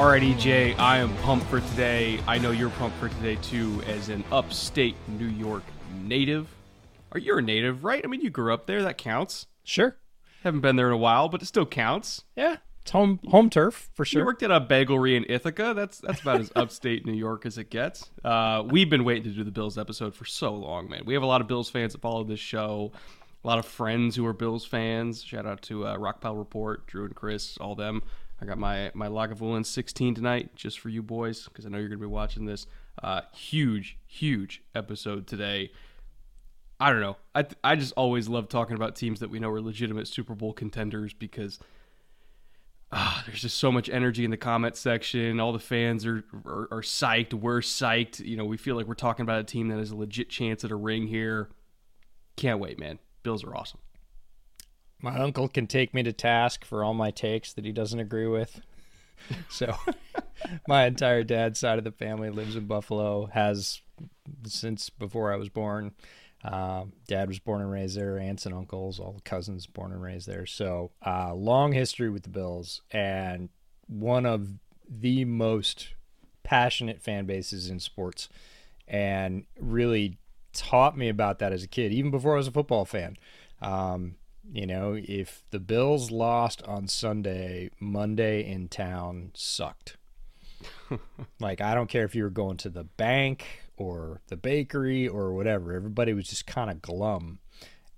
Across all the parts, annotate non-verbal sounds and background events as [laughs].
Alrighty, Jay, I am pumped for today. I know you're pumped for today too, as an upstate New York native. Are you a native, right? I mean, you grew up there. That counts. Sure. Haven't been there in a while, but it still counts. Yeah. It's home home turf for sure. You worked at a bagelry in Ithaca. That's that's about as [laughs] upstate New York as it gets. Uh, we've been waiting to do the Bills episode for so long, man. We have a lot of Bills fans that follow this show. A lot of friends who are Bills fans. Shout out to uh, Rockpile Report, Drew and Chris, all them. I got my my Lagavulin 16 tonight, just for you boys, because I know you're gonna be watching this. Uh, huge, huge episode today. I don't know. I I just always love talking about teams that we know are legitimate Super Bowl contenders because ah, there's just so much energy in the comment section. All the fans are, are are psyched. We're psyched. You know, we feel like we're talking about a team that has a legit chance at a ring here. Can't wait, man. Bills are awesome. My uncle can take me to task for all my takes that he doesn't agree with. [laughs] So, my entire dad's side of the family lives in Buffalo, has since before I was born. Um, dad was born and raised there, aunts and uncles, all cousins born and raised there. So, uh, long history with the Bills, and one of the most passionate fan bases in sports, and really taught me about that as a kid, even before I was a football fan. Um, you know, if the Bills lost on Sunday, Monday in town sucked. [laughs] like, I don't care if you were going to the bank or the bakery or whatever, everybody was just kind of glum.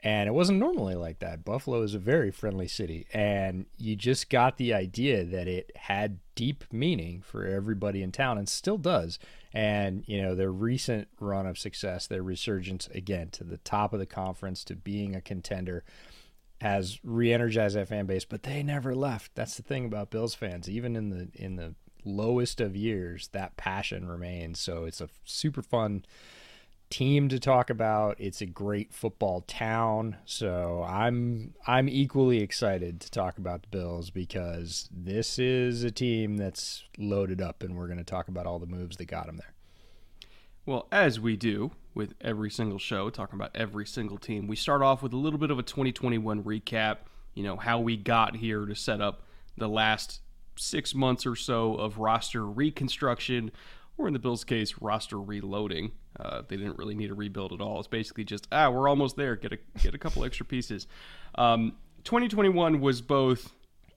And it wasn't normally like that. Buffalo is a very friendly city, and you just got the idea that it had deep meaning for everybody in town and still does. And, you know, their recent run of success, their resurgence again to the top of the conference, to being a contender, has re-energized that fan base, but they never left. That's the thing about Bills fans. Even in the in the lowest of years, that passion remains. So it's a super fun team to talk about. It's a great football town. So I'm I'm equally excited to talk about the Bills because this is a team that's loaded up and we're going to talk about all the moves that got them there. Well, as we do with every single show, talking about every single team, we start off with a little bit of a 2021 recap. You know, how we got here to set up the last six months or so of roster reconstruction, or in the Bills' case, roster reloading. Uh, they didn't really need a rebuild at all. It's basically just, ah, we're almost there. Get a get a couple [laughs] extra pieces. Um, 2021 was both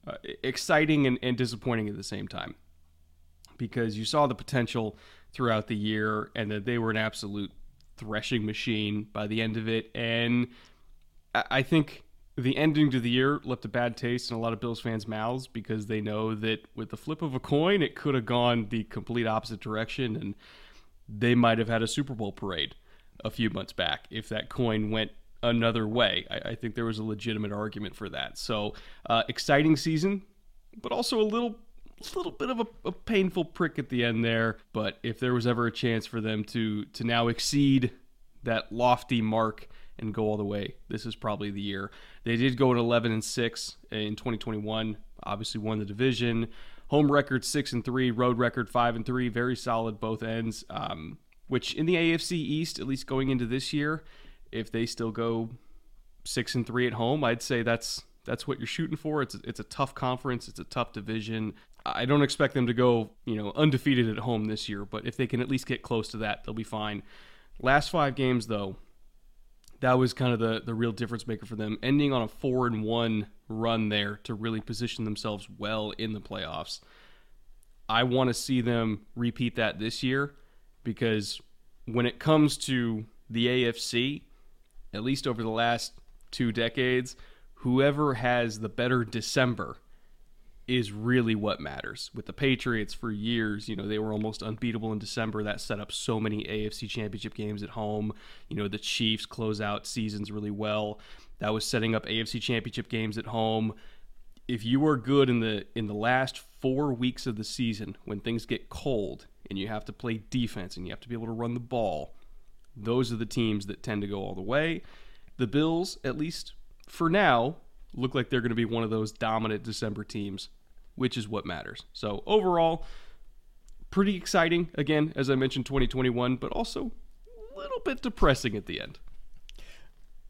uh, exciting and, and disappointing at the same time because you saw the potential throughout the year and that they were an absolute threshing machine by the end of it. And I think the ending to the year left a bad taste in a lot of Bills fans' mouths because they know that with the flip of a coin, it could have gone the complete opposite direction and they might have had a Super Bowl parade a few months back if that coin went another way. I, I think there was a legitimate argument for that. So, uh, exciting season, but also a little little bit of a, a, painful prick at the end there. But if there was ever a chance for them to to now exceed that lofty mark and go all the way, this is probably the year. They did go at 11 and six in 2021. Obviously, won the division. Home record six and three, road record five and three. Very solid both ends. Um, which in the AFC East, at least going into this year, if they still go six and three at home, I'd say that's that's what you're shooting for. It's it's a tough conference. It's a tough division. I don't expect them to go, you know, undefeated at home this year, but if they can at least get close to that, they'll be fine. Last five games though, that was kind of the the real difference maker for them, ending on a four and one run there to really position themselves well in the playoffs. I want to see them repeat that this year because when it comes to the AFC, at least over the last two decades, whoever has the better December is really what matters. With the Patriots for years, you know, they were almost unbeatable in December. That set up so many AFC championship games at home. You know, the Chiefs close out seasons really well. That was setting up AFC championship games at home. If you are good in the in the last 4 weeks of the season when things get cold and you have to play defense and you have to be able to run the ball, those are the teams that tend to go all the way. The Bills, at least for now, look like they're going to be one of those dominant December teams, which is what matters. So, overall, pretty exciting. Again, as I mentioned, 2021, but also a little bit depressing at the end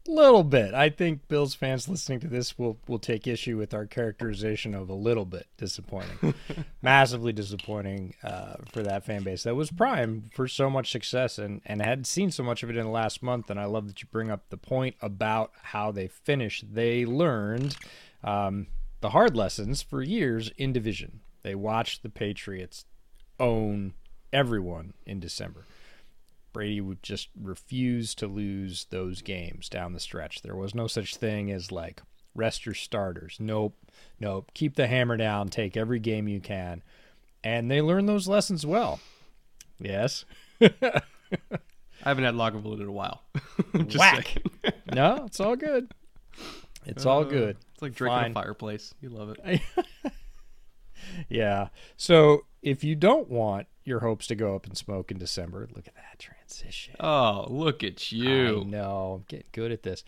little bit. I think Bills fans listening to this will will take issue with our characterization of a little bit disappointing, [laughs] massively disappointing uh, for that fan base that was primed for so much success and and had seen so much of it in the last month. And I love that you bring up the point about how they finished. They learned um, the hard lessons for years in division. They watched the Patriots own everyone in December. Brady would just refuse to lose those games down the stretch. There was no such thing as like rest your starters. Nope, nope. Keep the hammer down. Take every game you can. And they learned those lessons well. Yes. [laughs] I haven't had Lagavulin in a while. [laughs] Whack. [laughs] no, it's all good. It's uh, all good. It's like drinking Fine. a fireplace. You love it. [laughs] yeah. So if you don't want your hopes to go up in smoke in December, look at that transition. Oh, look at you. I know. I'm getting good at this.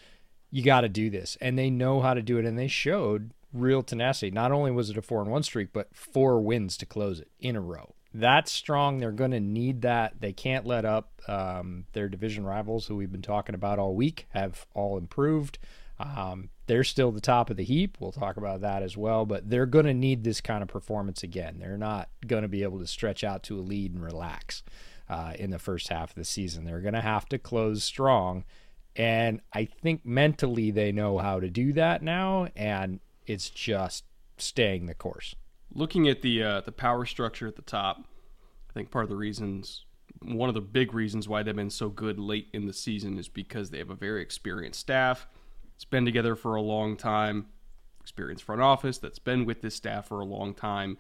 You got to do this. And they know how to do it. And they showed real tenacity. Not only was it a four and one streak, but four wins to close it in a row. That's strong. They're going to need that. They can't let up. Um, their division rivals, who we've been talking about all week, have all improved. Um, they're still the top of the heap. We'll talk about that as well, but they're going to need this kind of performance again. They're not going to be able to stretch out to a lead and relax uh, in the first half of the season. They're going to have to close strong. And I think mentally they know how to do that now, and it's just staying the course. Looking at the uh, the power structure at the top, I think part of the reasons, one of the big reasons why they've been so good late in the season is because they have a very experienced staff it's been together for a long time, experienced front office that's been with this staff for a long time.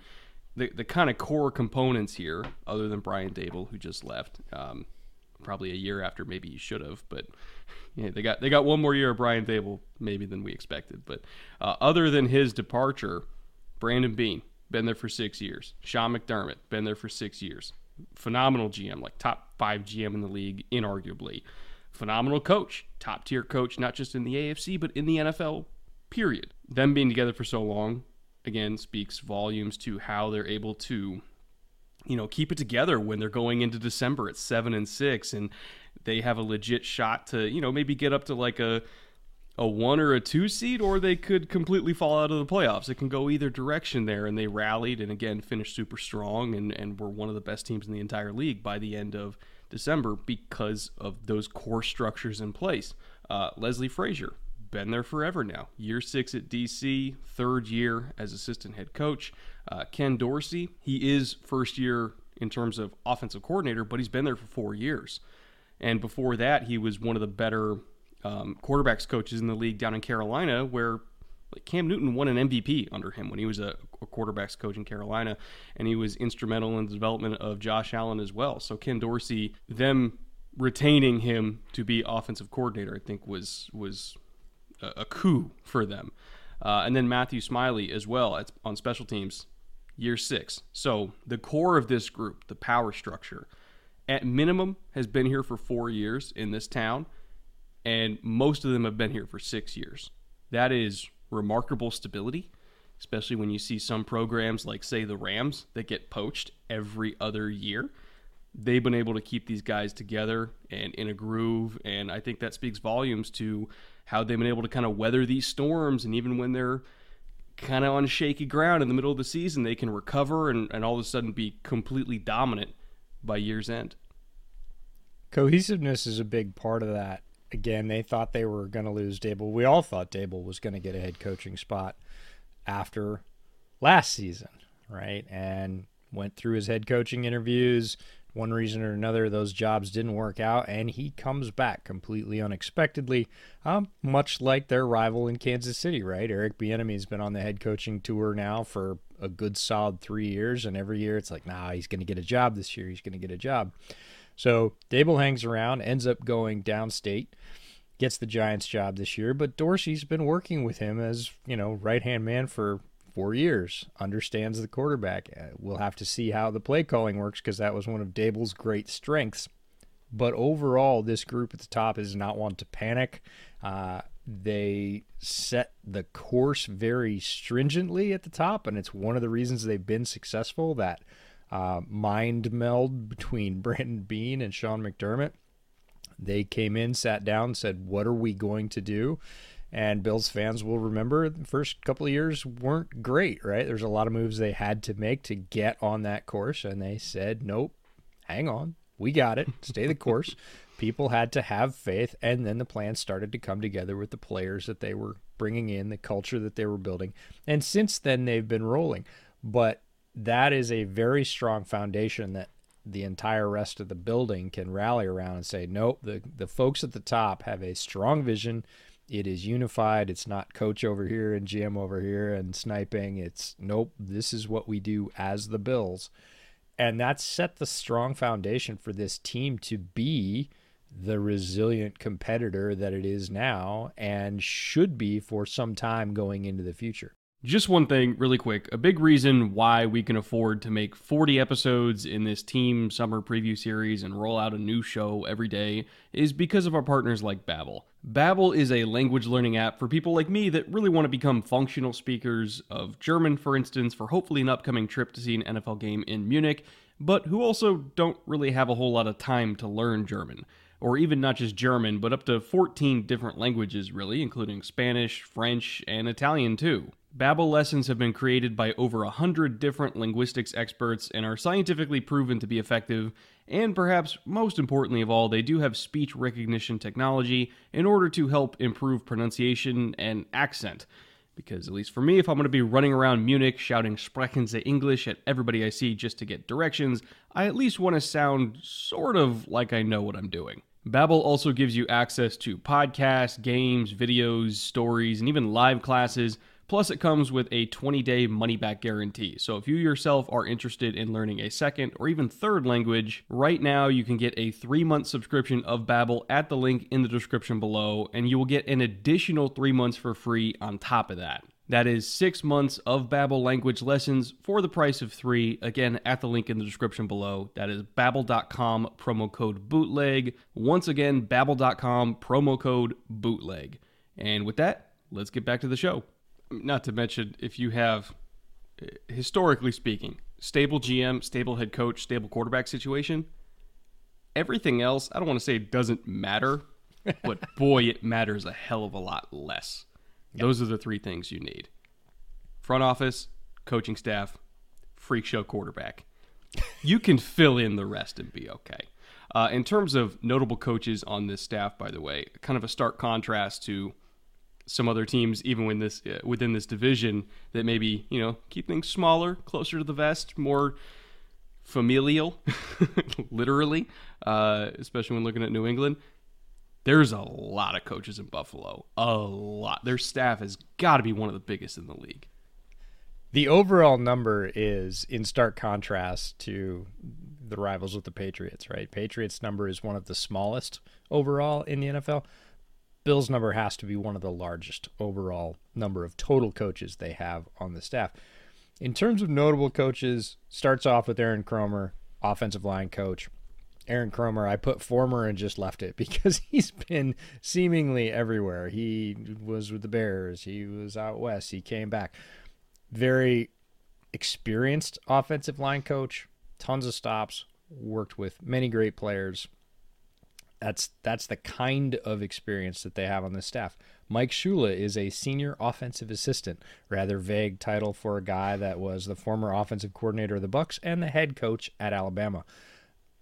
The, the kind of core components here, other than Brian Daboll, who just left, um, probably a year after maybe he should have, but yeah, they got they got one more year of Brian Daboll maybe than we expected. But uh, other than his departure, Brandon Beane been there for six years. Sean McDermott been there for six years. Phenomenal GM, like top five GM in the league, inarguably phenomenal coach, top tier coach, not just in the AFC, but in the NFL, period. Them being together for so long, again, speaks volumes to how they're able to, you know, keep it together when they're going into December at seven and six and they have a legit shot to, you know, maybe get up to like a a one or a two seed, or they could completely fall out of the playoffs. It can go either direction there, and they rallied and again finished super strong and, and were one of the best teams in the entire league by the end of December because of those core structures in place. Uh, Leslie Frazier, been there forever now. Year six at DC, third year as assistant head coach. Uh, Ken Dorsey, he is first year in terms of offensive coordinator, but he's been there for four years. And before that, he was one of the better um, quarterbacks coaches in the league down in Carolina, where like Cam Newton won an MVP under him when he was a, a, quarterbacks coach in Carolina, and he was instrumental in the development of Josh Allen as well. So Ken Dorsey, them retaining him to be offensive coordinator, I think was was a, a coup for them. Uh, and then Matthew Smiley as well at, on special teams, year six. So the core of this group, the power structure, at minimum has been here for four years in this town, and most of them have been here for six years. That is remarkable stability, especially when you see some programs like, say, the Rams that get poached every other year. They've been able to keep these guys together and in a groove, and I think that speaks volumes to how they've been able to kind of weather these storms. And even when they're kind of on shaky ground in the middle of the season, they can recover and, and all of a sudden be completely dominant by year's end. Cohesiveness is a big part of that again, they thought they were going to lose Daboll. We all thought Daboll was going to get a head coaching spot after last season, right? And went through his head coaching interviews. One reason or another, those jobs didn't work out, and he comes back completely unexpectedly, um, much like their rival in Kansas City, right? Eric Bieniemy's been on the head coaching tour now for a good solid three years, and every year it's like, nah, he's going to get a job this year. He's going to get a job. So Daboll hangs around, ends up going downstate, gets the Giants job this year, but Dorsey's been working with him as, you know, right hand man for four years, understands the quarterback. Uh, we'll have to see how the play calling works because that was one of Daboll's great strengths. But overall, this group at the top is not one to panic. Uh, they set the course very stringently at the top, and it's one of the reasons they've been successful. That uh, mind meld between [laughs] Brandon Beane and Sean McDermott. They came in, sat down, said, What are we going to do? And Bills fans will remember the first couple of years weren't great, right? There's a lot of moves they had to make to get on that course, and they said, Nope, hang on, we got it, stay the course. [laughs] People had to have faith, and then the plan started to come together with the players that they were bringing in, the culture that they were building. And since then, they've been rolling. But that is a very strong foundation that the entire rest of the building can rally around and say, nope, the, the folks at the top have a strong vision. It is unified. It's not coach over here and GM over here and sniping. It's nope, this is what we do as the Bills. And that set the strong foundation for this team to be the resilient competitor that it is now and should be for some time going into the future. Just one thing, really quick. A big reason why we can afford to make 40 episodes in this team summer preview series and roll out a new show every day is because of our partners like Babbel. Babbel is a language learning app for people like me that really want to become functional speakers of German, for instance, for hopefully an upcoming trip to see an NFL game in Munich, but who also don't really have a whole lot of time to learn German or even not just German, but up to 14 different languages, really, including Spanish, French, and Italian too. Babbel lessons have been created by over a hundred different linguistics experts and are scientifically proven to be effective. And perhaps most importantly of all, they do have speech recognition technology in order to help improve pronunciation and accent. Because, at least for me, if I'm going to be running around Munich shouting Sprechen Sie English at everybody I see just to get directions, I at least want to sound sort of like I know what I'm doing. Babbel also gives you access to podcasts, games, videos, stories, and even live classes Plus, it comes with a 20 day money back guarantee. So, if you yourself are interested in learning a second or even third language, right now you can get a three month subscription of Babbel at the link in the description below, and you will get an additional three months for free on top of that. That is six months of Babbel language lessons for the price of three. Again, at the link in the description below. That is babbel.com promo code bootleg. Once again, babbel.com promo code bootleg. And with that, let's get back to the show not to mention if you have historically speaking stable gm stable head coach stable quarterback situation everything else i don't want to say it doesn't matter [laughs] but boy it matters a hell of a lot less. Yep. those are the three things you need. Front office coaching staff freak show quarterback. You can [laughs] fill in the rest and be okay. Uh, in terms of notable coaches on this staff by the way kind of a stark contrast to some other teams, even when this uh, within this division, that maybe you know keep things smaller, closer to the vest, more familial, [laughs] literally, uh, especially when looking at New England. There's a lot of coaches in Buffalo, a lot. Their staff has got to be one of the biggest in the league. The overall number is in stark contrast to the rivals with the Patriots, right? Patriots number is one of the smallest overall in the NFL. Bill's number has to be one of the largest overall number of total coaches they have on the staff. In terms of notable coaches, starts off with Aaron Kromer, offensive line coach. Aaron Kromer, I put former and just left it [laughs] because he's been seemingly everywhere. He was with the Bears, he was out west, he came back. Very experienced offensive line coach, tons of stops, worked with many great players, that's that's the kind of experience that they have on the staff. Mike Shula is a senior offensive assistant, rather vague title for a guy that was the former offensive coordinator of the Bucs and the head coach at Alabama.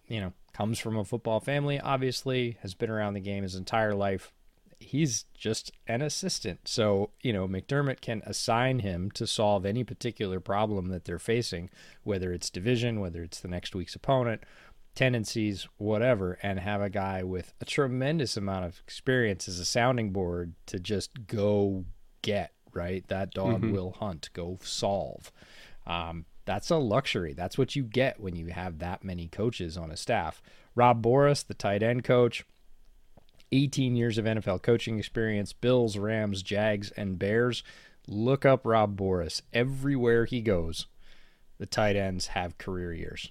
you know, comes from a football family, obviously, has been around the game his entire life. He's just an assistant. So, you know, McDermott can assign him to solve any particular problem that they're facing, whether it's division, whether it's the next week's opponent, tendencies, whatever, and have a guy with a tremendous amount of experience as a sounding board to just go get, right? That dog mm-hmm. will hunt, go solve. Um, that's a luxury. That's what you get when you have that many coaches on a staff. Rob Boras, the tight end coach, 18 years of NFL coaching experience, Bills, Rams, Jags, and Bears. Look up Rob Boras. Everywhere he goes, the tight ends have career years.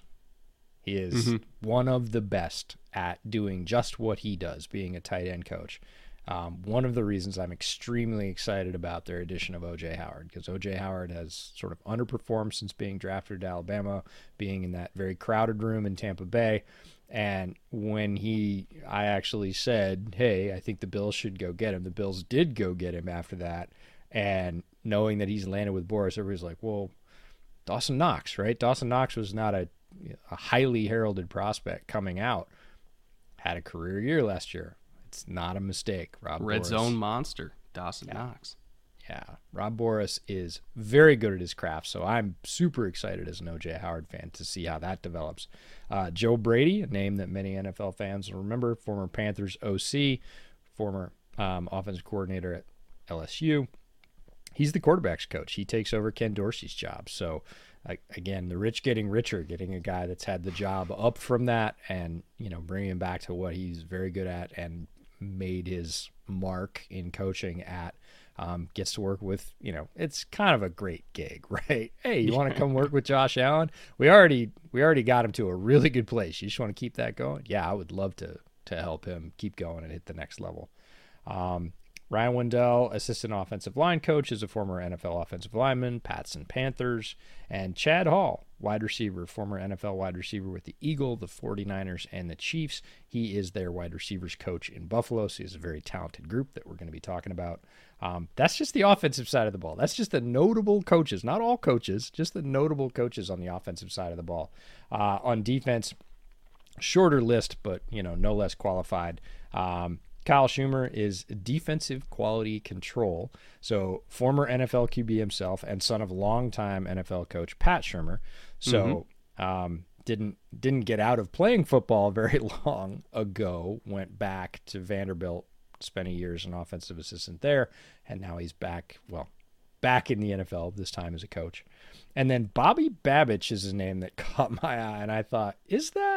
He is mm-hmm. one of the best at doing just what he does, being a tight end coach. Um, one of the reasons I'm extremely excited about their addition of OJ Howard because OJ Howard has sort of underperformed since being drafted to Alabama, being in that very crowded room in Tampa Bay. And when he, I actually said, "Hey, I think the Bills should go get him." The Bills did go get him after that, and knowing that he's landed with Boras, everybody's like, "Well, Dawson Knox, right? Dawson Knox was not a, a highly heralded prospect coming out, had a career year last year. It's not a mistake, Rob. Red Boras. Zone monster, Dawson yeah. Knox. Yeah, Rob Boras is very good at his craft, so I'm super excited as an OJ Howard fan to see how that develops. Uh, Joe Brady, a name that many NFL fans will remember, former Panthers OC, former um, offensive coordinator at LSU. He's the quarterbacks coach. He takes over Ken Dorsey's job. So, again, the rich getting richer, getting a guy that's had the job up from that, and you know, bringing him back to what he's very good at and made his mark in coaching at um, gets to work with you know it's kind of a great gig [laughs] right? Hey you want to come work with josh allen? We already we already got him to a really good place. You just want to keep that going? Yeah i would love to to help him keep going and hit the next level. Um, Ryan Wendell, assistant offensive line coach, is a former NFL offensive lineman, Pats and Panthers. And Chad Hall, wide receiver, former NFL wide receiver with the Eagle, the 49ers, and the Chiefs. He is their wide receivers coach in Buffalo. So he's a very talented group that we're going to be talking about. Um, that's just the offensive side of the ball. That's just the notable coaches, not all coaches, just the notable coaches on the offensive side of the ball. Uh, on defense, shorter list, but you know, no less qualified. Um, Kyle Shurmur is defensive quality control. So, former NFL QB himself and son of longtime NFL coach Pat Shurmur. So, mm-hmm. um, didn't didn't get out of playing football [laughs] very long ago. Went back to Vanderbilt, spent a year as an offensive assistant there, and now he's back. Well, back in the NFL this time as a coach. And then Bobby Babich is his name that [laughs] caught my eye, and I thought, is that?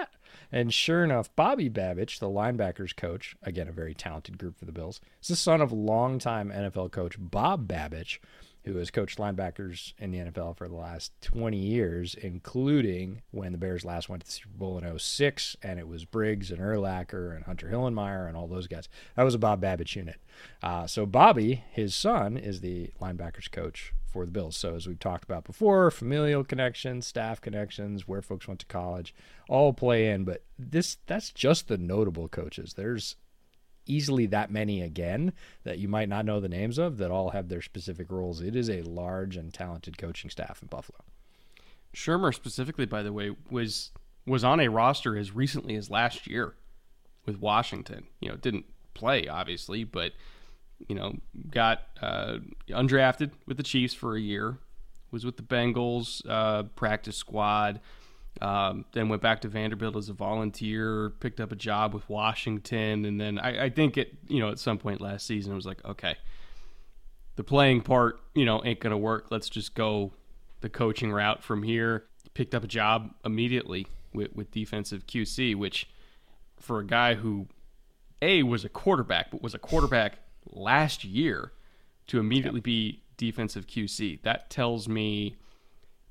And sure enough, Bobby Babich, the linebackers coach, again, a very talented group for the Bills, is the son of longtime NFL coach Bob Babich, who has coached linebackers in the NFL for the last 20 years, including when the Bears last went to the Super Bowl in 06, and it was Briggs and Urlacher and Hunter Hillenmeyer and all those guys. That was a Bob Babich unit. Uh, so Bobby, his son, is the linebackers coach for the Bills. So as we've talked about before, familial connections, staff connections, where folks went to college, all play in. But this that's just the notable coaches. There's easily that many again that you might not know the names of that all have their specific roles. It is a large and talented coaching staff in Buffalo. Shurmur specifically, by the way, was was on a roster as recently as last year with Washington. You know, didn't play obviously, but you know, got uh, undrafted with the Chiefs for a year, was with the Bengals uh, practice squad, um, then went back to Vanderbilt as a volunteer, picked up a job with Washington, and then I, I think it, you know, at some point last season, it was like, okay, the playing part, you know, ain't gonna work. Let's just go the coaching route from here. Picked up a job immediately with, with defensive QC, which for a guy who a was a quarterback, but was a quarterback last year to immediately be defensive QC. That tells me,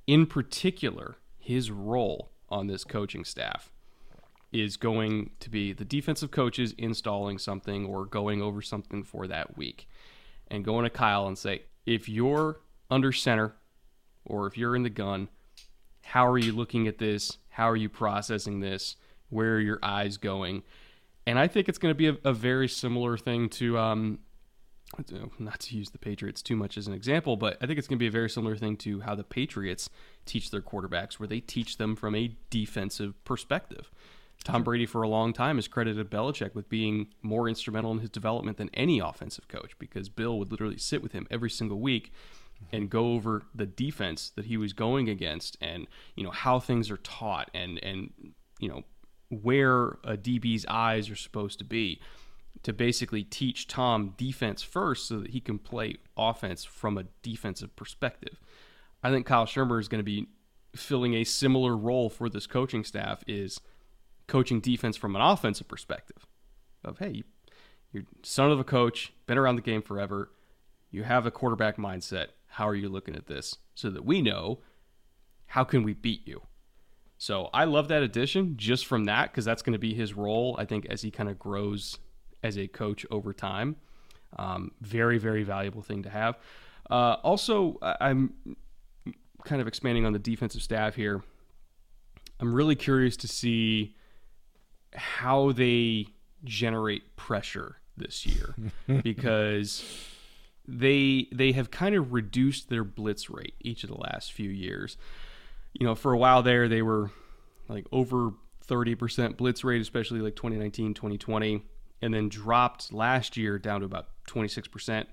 in particular, his role on this coaching staff is going to be the defensive coaches installing something or going over something for that week and going to Kyle and say, if you're under center or if you're in the gun, how are you looking at this? How are you processing this? Where are your eyes going? And I think it's going to be a, a very similar thing to um, Uh, not to use the Patriots too much as an example, but I think it's going to be a very similar thing to how the Patriots teach their quarterbacks, where they teach them from a defensive perspective. Tom Brady, for a long time, has credited Belichick with being more instrumental in his development than any offensive coach because Bill would literally sit with him every single week and go over the defense that he was going against and you know how things are taught and and you know where a DB's eyes are supposed to be to basically teach Tom defense first so that he can play offense from a defensive perspective. I think Kyle Shurmur is going to be filling a similar role for this coaching staff is coaching defense from an offensive perspective of hey you're son of a coach been around the game forever you have a quarterback mindset how are you looking at this so that we know how can we beat you so i love that addition just from that because that's going to be his role i think as he kind of grows as a coach over time. Um, very very valuable thing to have. Uh, also i'm kind of expanding on the defensive staff here. I'm really curious to see how they generate pressure this year [laughs] because they they have kind of reduced their blitz rate each of the last few years. You know, for a while there they were like over 30% blitz rate especially like 2019, 2020 and then dropped last year down to about 26%,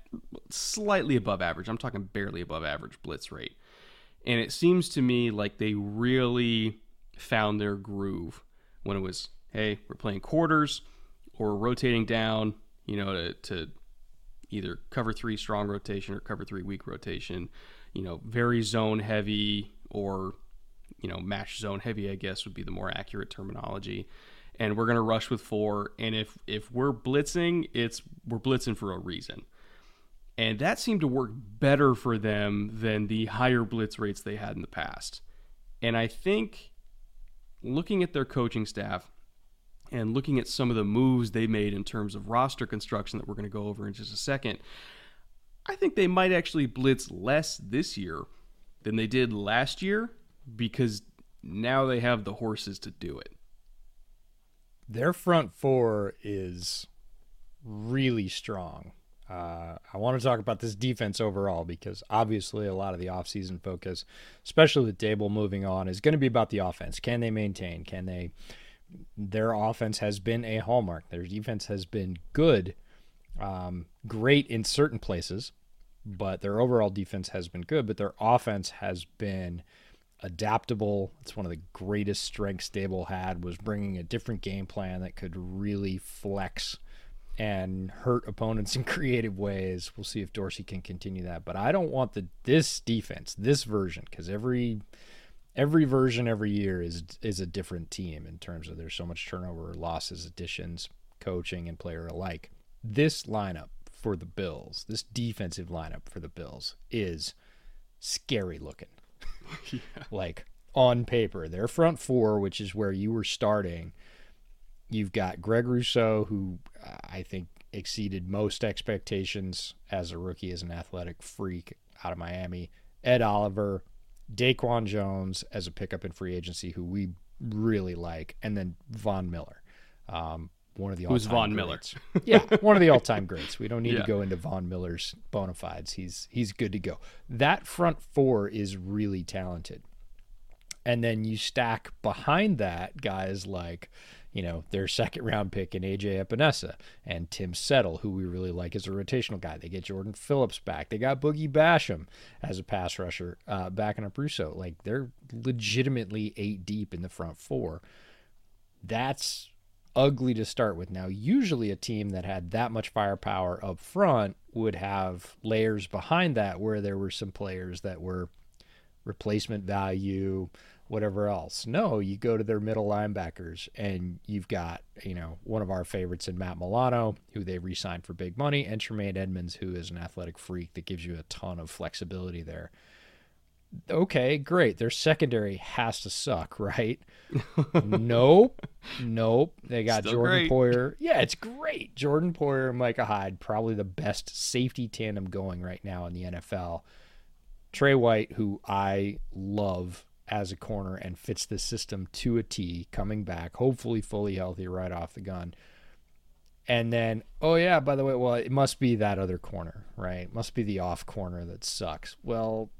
slightly above average. I'm talking barely above average blitz rate. And it seems to me like they really found their groove when it was hey, we're playing quarters or rotating down, you know, to, to either cover three strong rotation or cover three weak rotation, you know, very zone heavy or, you know, match zone heavy, I guess would be the more accurate terminology. And we're going to rush with four. And if, if we're blitzing, it's we're blitzing for a reason. And that seemed to work better for them than the higher blitz rates they had in the past. And I think looking at their coaching staff, and looking at some of the moves they made in terms of roster construction that we're going to go over in just a second, I think they might actually blitz less this year than they did last year because now they have the horses to do it. Their front four is really strong. Uh, I want to talk about this defense overall because obviously a lot of the offseason focus, especially with Daboll moving on, is going to be about the offense. Can they maintain? Can they their offense has been a hallmark. Their defense has been good, um, great in certain places, but their overall defense has been good. But their offense has been adaptable. It's one of the greatest strengths Daboll had was bringing a different game plan that could really flex and hurt opponents [laughs] in creative ways. We'll see if Dorsey can continue that. But I don't want the this defense, this version, because every every version every year is is a different team in terms of there's so much turnover, losses, additions, coaching, and player alike. This lineup for the Bills, this defensive lineup for the Bills, is scary looking. [laughs] yeah. Like on paper, their front four, which is where you were starting, you've got Greg Rousseau, who I think exceeded most expectations as a rookie, as an athletic freak out of Miami. Ed Oliver, Daquan Jones as a pickup in free agency, who we really like, and then Von Miller, um, one of the who's Von greats. Miller? yeah, one of the all-time greats. We don't need yeah. to go into Von Miller's bona fides. He's he's good to go. That front four is really talented, and then you stack behind that guys like you know, their second round pick in AJ Epenesa and Tim Settle, who we really like as a rotational guy. They get Jordan Phillips back. They got Boogie Basham as a pass rusher, uh, backing up Rousseau. Like they're legitimately eight deep in the front four. That's ugly to start with. Now, usually a team that had that much firepower up front would have layers behind that where there were some players that were replacement value, whatever else. No, you go to their middle linebackers and you've got, you know, one of our favorites in Matt Milano, who they re signed for big money, and Tremaine Edmunds, who is an athletic freak that gives you a ton of flexibility there. Okay, great. Their secondary has to suck, [laughs] right? nope. Nope. They got Still Jordan great. Poyer. Yeah, it's great. Jordan Poyer and Micah Hyde, probably the best safety tandem going right now in the NFL. Trey White, who I love as a corner and fits the system to a T, coming back, hopefully fully healthy right off the gun. And then, oh yeah, by the way, well, it must be that other corner, right? It must be the off corner that sucks. Well,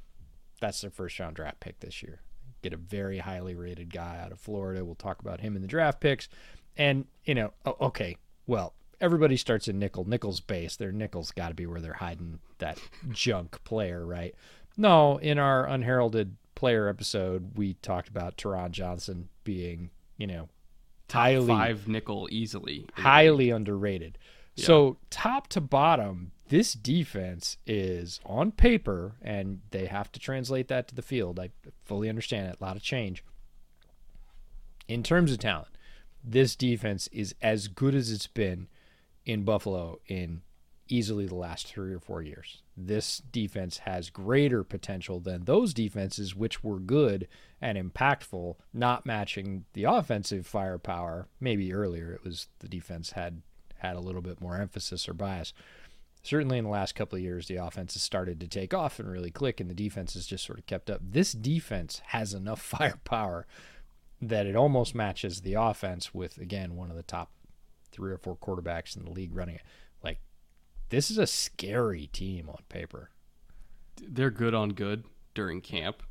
that's their first round draft pick this year. get a very highly rated guy out of Florida. We'll talk about him in the draft picks. And, you know, okay, well, everybody starts in nickel. Nickel's base. Their nickel's got to be where they're hiding that junk player, right? No, in our unheralded player episode, we talked about Taron Johnson being, you know, Top highly five nickel easily, highly underrated. Yeah. So top to bottom, this defense is on paper, and they have to translate that to the field. I fully understand it. A lot of change. In terms of talent, this defense is as good as it's been in Buffalo in easily the last three or four years. This defense has greater potential than those defenses, which were good and impactful, not matching the offensive firepower. Maybe earlier it was the defense had had a little bit more emphasis or bias certainly in the last couple of years, the offense has started to take off and really click, and the defense has just sort of kept up. This defense has enough [laughs] firepower that it almost matches the offense with, again, one of the top three or four quarterbacks in the league running it. Like, this is a scary team on paper. They're good on good during camp.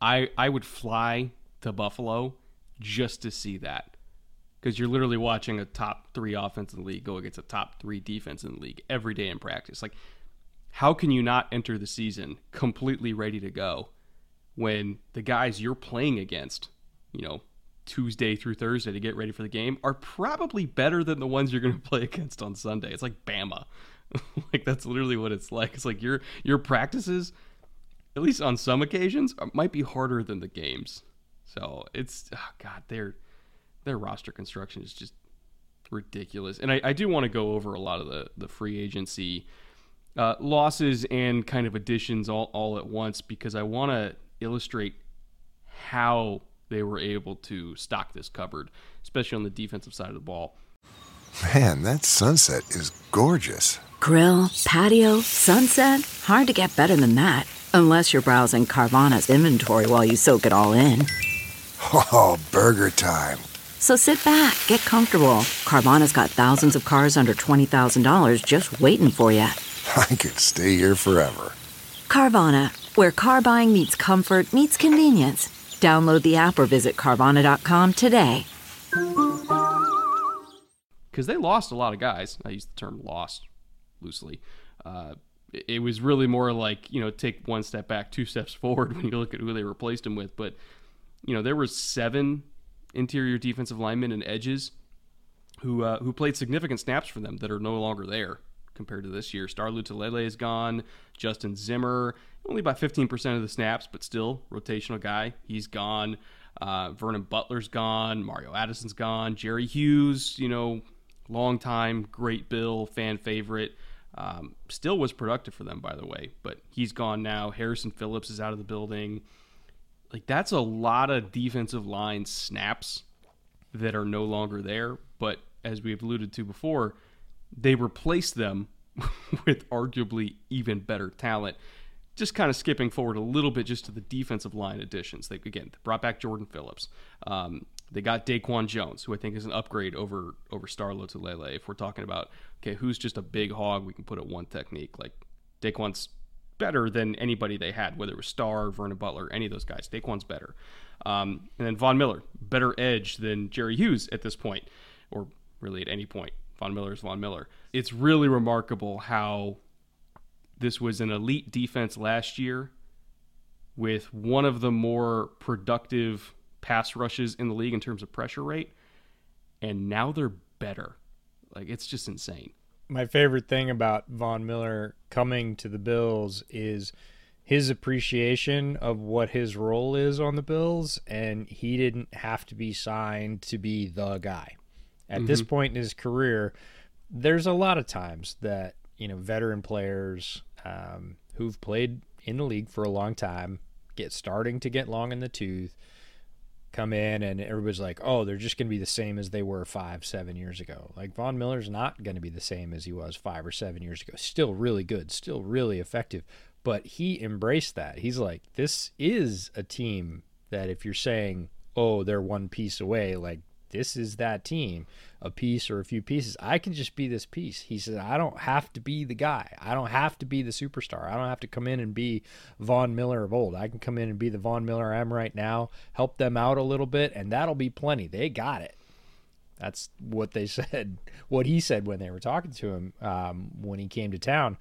I I would fly to Buffalo just to see that because you're literally watching a top three offense in the league go against a top three defense in the league every day in practice. Like, how can you not enter the season completely ready to go when the guys you're playing against, you know, Tuesday through Thursday to get ready for the game are probably better than the ones you're going [laughs] to play against on Sunday. It's like Bama. [laughs] like that's literally what it's like. It's like your your practices, at least on some occasions, might be harder than the games. So it's oh God, they're their roster construction is just ridiculous. And I, I do want to go over a lot of the the free agency uh, losses and kind of additions all all at once because I want to illustrate how they were able to stock this cupboard, especially on the defensive side of the ball. Man, that sunset is gorgeous. Grill, patio, sunset. Hard to get better than that. Unless you're browsing Carvana's inventory while you soak it all in. [laughs] Oh, burger time. So sit back, get comfortable. Carvana's got thousands of cars under $20,000 just waiting for you. [laughs] I could stay here forever. Carvana, where car buying meets comfort, meets convenience. Download the app or visit Carvana.com today. Because they lost a lot of guys. I use the term lost loosely. Uh, it was really more like, you know, take one step back, two steps forward [laughs] when you look at who they replaced him with. But, you know, there were seven interior defensive linemen and edges who uh, who played significant snaps for them that are no longer there compared to this year. Star Lotulelei is gone. Justin Zimmer only by 15% of the snaps, but still rotational guy. He's gone. Uh, Vernon Butler's gone. Mario Addison's gone. Jerry Hughes, you know, long time great bill fan favorite. Um, still was productive for them, by the way, but he's gone now. Harrison Phillips is out of the building like that's a lot of defensive line snaps that are no longer there. But as we've alluded to before, they replace them [laughs] with arguably even better talent. Just kind of skipping forward a little bit just to the defensive line additions. They again brought back Jordan Phillips. Um, they got Daquan Jones, who I think is an upgrade over over Star Lotulelei. If we're talking about okay, who's just a big hog we can put at one technique, like Daquan's better than anybody they had, whether it was Star, Vernon Butler, any of those guys. Daquan's better. Um, and then Von Miller, better edge than Jerry Hughes at this point, or really at any point. Von Miller is Von Miller. It's really remarkable how this was an elite defense last year with one of the more productive pass rushes in the league in terms of pressure rate. And now they're better. Like, it's just insane my favorite thing about Von Miller coming to the Bills is his appreciation of what his role is on the Bills, and he didn't have to be signed to be the guy. At mm-hmm. this point in his career, there's a lot of times that you know veteran players um, who've played in the league for a long time get starting to get long in the tooth come in and everybody's like, oh, they're just going to be the same as they were five, seven years ago. Like Von Miller's not going to be the same as he was five or seven years ago. Still really good, still really effective. But he embraced that. He's like, this is a team that if you're saying, oh, they're one piece away, like this is that team, a piece or a few pieces. I can just be this piece. He said, I don't have to be the guy. I don't have to be the superstar. I don't have to come in and be Von Miller of old. I can come in and be the Von Miller I am right now, help them out a little bit, and that'll be plenty. They got it. That's what they [laughs] said, what he said when they were talking to him um, when he came to town.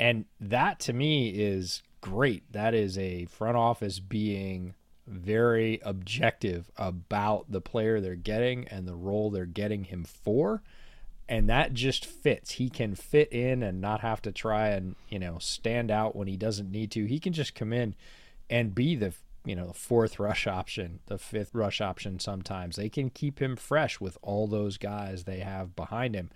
And that to me is great. That is a front office being very objective about the player they're getting and the role they're getting him for. And that just fits. He can fit in and not have to try and, you know, stand out when he doesn't need to. He can just come in and be the, you know, the fourth rush option, the fifth rush option sometimes. They can keep him fresh with all those guys they have behind him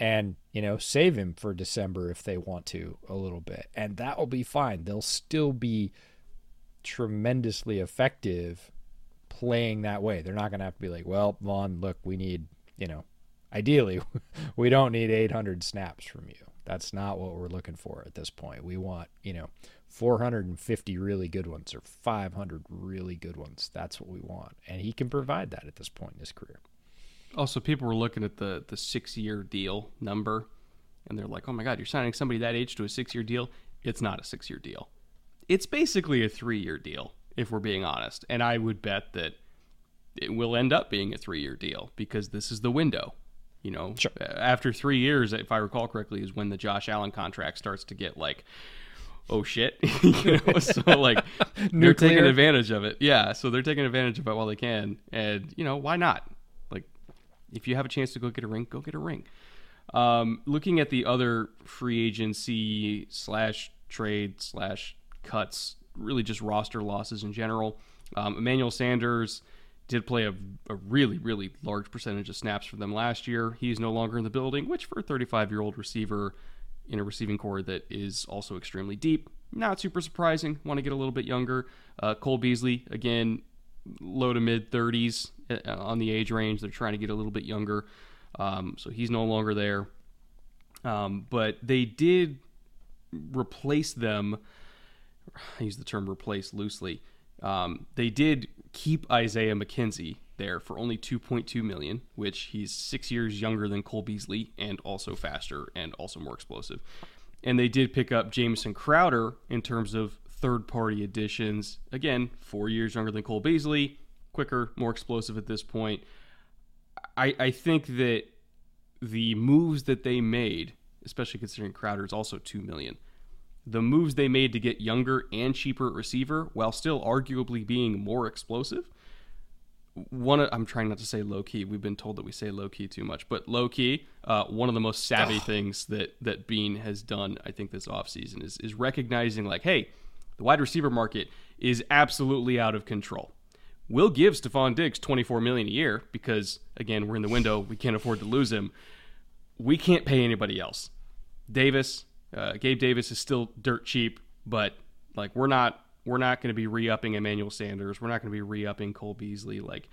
and you know save him for December if they want to a little bit and that will be fine they'll still be tremendously effective playing that way. They're not going to have to be like, well, Von, look, we need, you know, ideally, [laughs] we don't need 800 snaps from you. That's not what we're looking for at this point. We want, you know, 450 really good ones or 500 really good ones. That's what we want. And he can provide that at this point in his career. Also, people were looking at the, the six year deal number and they're like, oh my God, you're signing somebody that age to a six year deal. It's not a six year deal it's basically a three year deal, if we're being honest. And I would bet that it will end up being a three year deal because this is the window. You know, sure. after three years, if I recall correctly, is when the Josh Allen contract starts to get like, oh shit, [laughs] you know, so like [laughs] they're taking advantage of it. Yeah, so they're taking advantage of it while they can, and you know why not? Like, if you have a chance to go get a ring, go get a ring. Um, looking at the other free agency slash trade slash cuts, really just roster losses in general. Um, Emmanuel Sanders did play a, a, really, really large percentage of snaps for them last year. He's no longer in the building, which for a 35 year old receiver in a receiving corps that is also extremely deep, not super surprising. Want to get a little bit younger. Uh, Cole Beasley, again, low to mid 30s uh, on the age range. They're trying to get a little bit younger. Um, so he's no longer there. Um, but they did replace them I use the term replace loosely. Um, they did keep Isaiah McKenzie there for only 2.2 million, which he's six years younger than Cole Beasley and also faster and also more explosive. And they did pick up Jamison Crowder in terms of third party additions. Again, four years younger than Cole Beasley, quicker, more explosive at this point. I, I think that the moves that they made, especially considering Crowder is also two million, the moves they made to get younger and cheaper receiver while still arguably being more explosive. One, I'm trying not to say low key. We've been told that we say low key too much, but low key, uh, one of the most savvy things that that Beane has done, I think, this offseason is is recognizing like, hey, the wide receiver market is absolutely out of control. We'll give Stefon Diggs 24 million a year because again, we're in the window. We can't afford to lose him. We can't pay anybody else. Davis, uh, Gabe Davis is still dirt cheap, but like we're not we're not going to be re-upping Emmanuel Sanders. We're not going to be re-upping Cole Beasley. Like,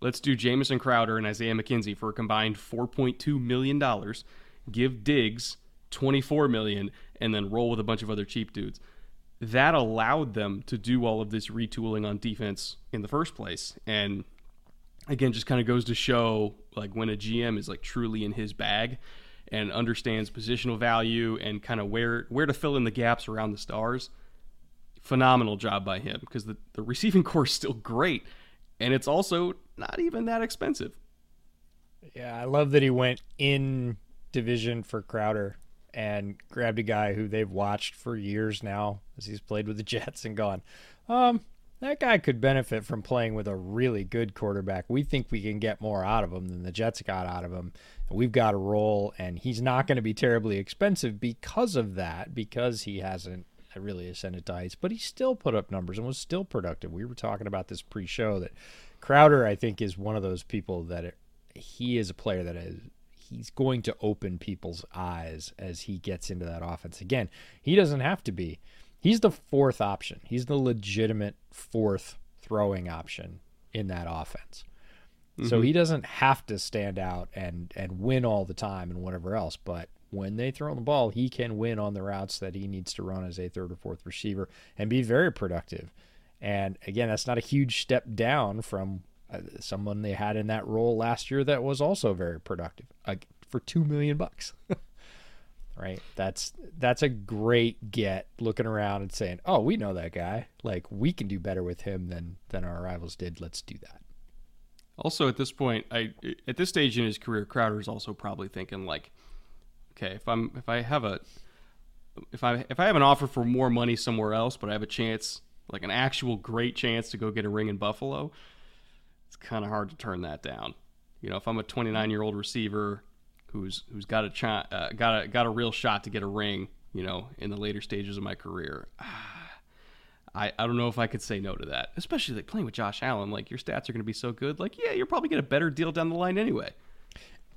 let's do Jamison Crowder and Isaiah McKenzie for a combined four point two million dollars. Give Diggs twenty four million, and then roll with a bunch of other cheap dudes. That allowed them to do all of this retooling on defense in the first place, and again, just kind of goes to show like when a GM is like truly in his bag and understands positional value and kind of where where to fill in the gaps around the stars. Phenomenal job by him because the, the receiving [laughs] corps is still great and it's also not even that expensive. Yeah, I love that he went in division for Crowder and grabbed a guy who they've watched for years now as he's played with the [laughs] Jets and gone, um, that guy could benefit from playing with a really good quarterback. We think we can get more out of him than the Jets got out of him. We've got a role, and he's not going to be terribly expensive because of that, because he hasn't really ascended to heights, but he still put up numbers and was still productive. We were talking about this pre-show that Crowder, I think, is one of those people that it, he is a player that is he's going to open people's eyes as he gets into that offense. Again, he doesn't have to be he's the fourth option. He's the legitimate fourth throwing option in that offense. Mm-hmm. So he doesn't have to stand out and and win all the time and whatever else, but when they throw the ball, he can win on the routes that he needs to run as a third or fourth receiver and be very productive. And again, that's not a huge step down from Uh, someone they had in that role last year that was also very productive uh, for two million bucks. [laughs] right? That's that's a great get. Looking around and saying, "Oh, we know that guy. Like we can do better with him than than our rivals did. Let's do that." Also, at this point, I at this stage in his career, Crowder is also probably thinking like, okay, if I'm if I have a if I if I have an offer for more money somewhere else, but I have a chance, like an actual great chance to go get a ring in Buffalo, it's kind of hard to turn that down. You know, if I'm a 29 year old receiver who's who's got a ch- uh, got a got a real shot to get a ring, you know, in the later stages of my career. I, I don't know if I could say no to that, especially like playing with Josh Allen. Like your stats are going to be so good. Like yeah, you're probably get a better deal down the line anyway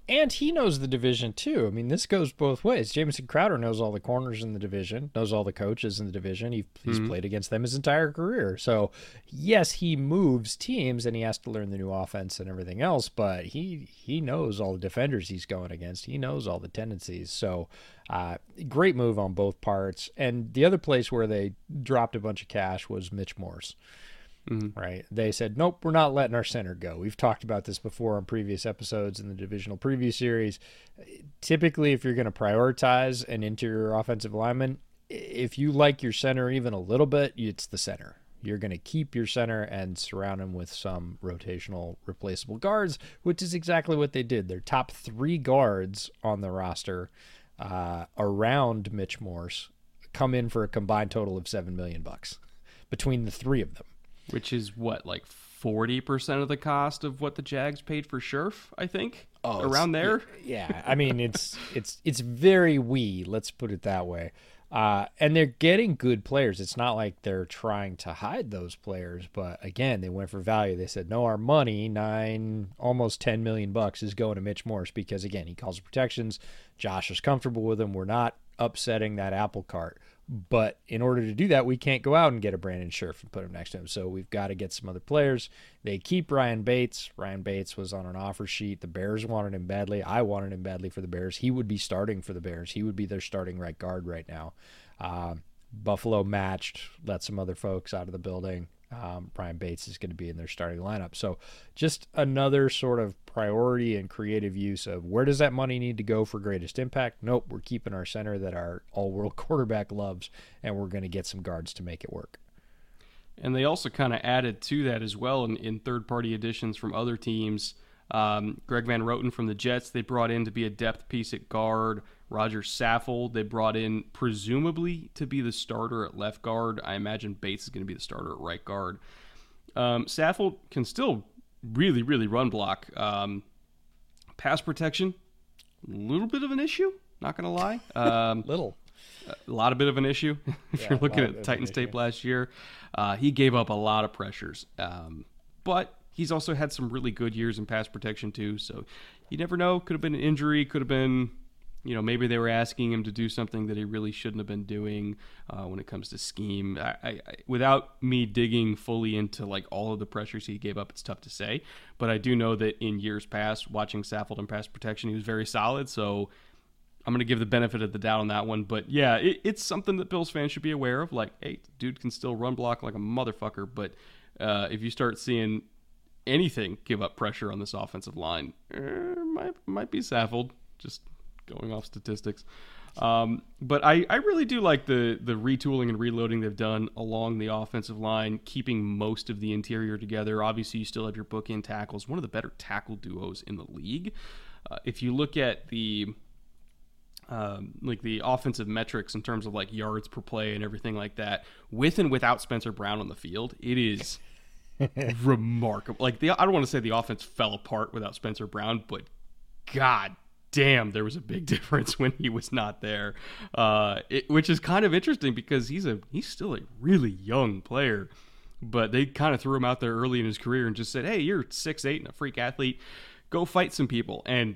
and he knows the division too. I mean, this goes both ways. Jamison Crowder knows all the corners in the division, knows all the coaches in the division. He, he's mm-hmm. played against them his entire career. So, yes, he moves teams and he has to learn the new offense and everything else. But he he knows all the defenders he's going against. He knows all the tendencies. So, uh, great move on both parts. And the other place where they dropped a bunch of cash was Mitch Morse. Mm-hmm. Right. They said, nope, we're not letting our center go. We've talked about this before on previous episodes in the divisional preview series. Typically, if you're going to prioritize an interior offensive lineman, if you like your center even a little bit, it's the center. You're going to keep your center and surround him with some rotational replaceable guards, which is exactly what they did. Their top three guards on the roster uh, around Mitch Morse come in for a combined total of seven million bucks between the three of them which is what like 40% of the cost of what the Jags paid for Scherff, I think. Oh, around there. Yeah, I mean it's it's it's very wee, let's put it that way. Uh, and they're getting good players. It's not like they're trying to hide those players, but again, they went for value. They said, "No, our money, nine, almost ten million bucks, is going to Mitch Morse because again, he calls protections. Josh is comfortable with him. We're not upsetting that apple cart. But in order to do that, we can't go out and get a Brandon Scherff and put him next to him. So we've got to get some other players. They keep Ryan Bates. Ryan Bates was on an offer sheet. The Bears wanted him badly. I wanted him badly for the Bears. He would be starting for the Bears. He would be their starting right guard right now. Uh, Buffalo matched, let some other folks out of the building um, Brian Bates is going to be in their starting lineup. So just another sort of priority and creative use of where does that money need to go for greatest impact? Nope, we're keeping our center that our all world [laughs] quarterback loves, and we're going to get some guards to make it work. And they also kind of added to that as well in, in third party additions from other teams. Um, Greg Van Roten from the Jets, they brought in to be a depth piece at guard. Roger Saffold, they brought in presumably to be the starter at left guard. I imagine Bates is going to be the starter at right guard. Um, Saffold can still really, really run block. Um, pass protection, a little bit of an issue. Not going to lie. [laughs] Um, little. A lot of bit of an issue. [laughs] if yeah, you're looking at Titans tape last year, uh, he gave up a lot of pressures. Um, but he's also had some really good years in pass protection too. So you never know. Could have been an injury. Could have been you know, maybe they were asking him to do something that he really shouldn't have been doing uh, when it comes to scheme. I, I, without me digging fully into like all of the pressures he gave up, it's tough to say. But I do know that in years past, watching Saffold and pass protection, he was very solid. So I'm going to give the benefit of the doubt on that one. But yeah, it, it's something that Bills fans should be aware of. Like, hey, dude can still run block like a motherfucker. But uh, if you start seeing anything give up pressure on this offensive line, eh, might might be Saffold. Just going off statistics. Um, but I, I really do like the the retooling and reloading they've done along the offensive line, keeping most of the interior together. Obviously, you still have your bookend tackles, one of the better tackle duos in the league. Uh, if you look at the um, like the offensive metrics in terms of like yards per play and everything like that, with and without Spencer Brown on the field, it is [laughs] remarkable. Like the I don't want to say the offense fell apart without Spencer Brown, but God damn, there was a big [laughs] difference when he was not there, uh, it, which is kind of interesting because he's a he's still a really young player, but they kind of threw him out there early in his career and just said, "Hey, you're six eight and a freak athlete, go fight some people." And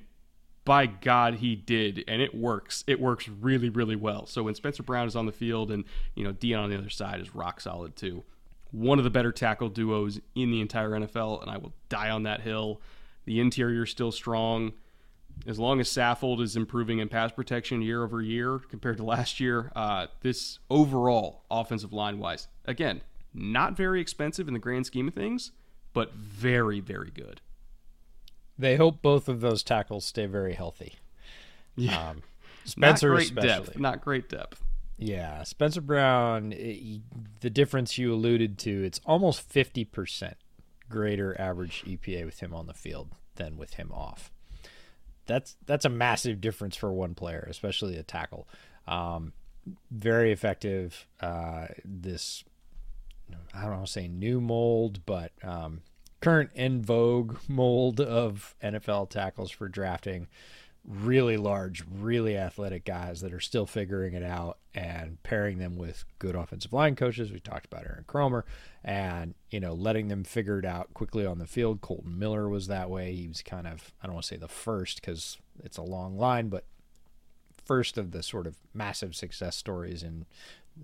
by God, he did, and it works. It works really, really well. So when Spencer Brown is on the field, and you know Dion on the other side is rock solid too. One of the better tackle duos in the entire NFL, and I will die on that hill. The interior is still strong as long as Saffold is improving in pass protection year over year compared to last year, uh, this overall offensive line wise, again, not very expensive in the grand scheme of things. but very, very good. They hope both of those tackles stay very healthy. Yeah. Um, [laughs] Spencer not great especially. depth. Not great depth. Yeah, Spencer Brown, it, the difference you alluded to, it's almost 50% greater average EPA with him on the field than with him off. That's that's a massive difference for one player, especially a tackle. Um, very effective. Uh, this I don't want to say new mold, but um, current in vogue mold of NFL tackles for drafting really large, really athletic guys that are still figuring it out and pairing them with good offensive line coaches. We talked about Aaron Kromer and, you know, letting them figure it out quickly on the field. Colton Miller was that way. He was kind of, I don't want to say the first because it's a long line, but first of the sort of massive success stories in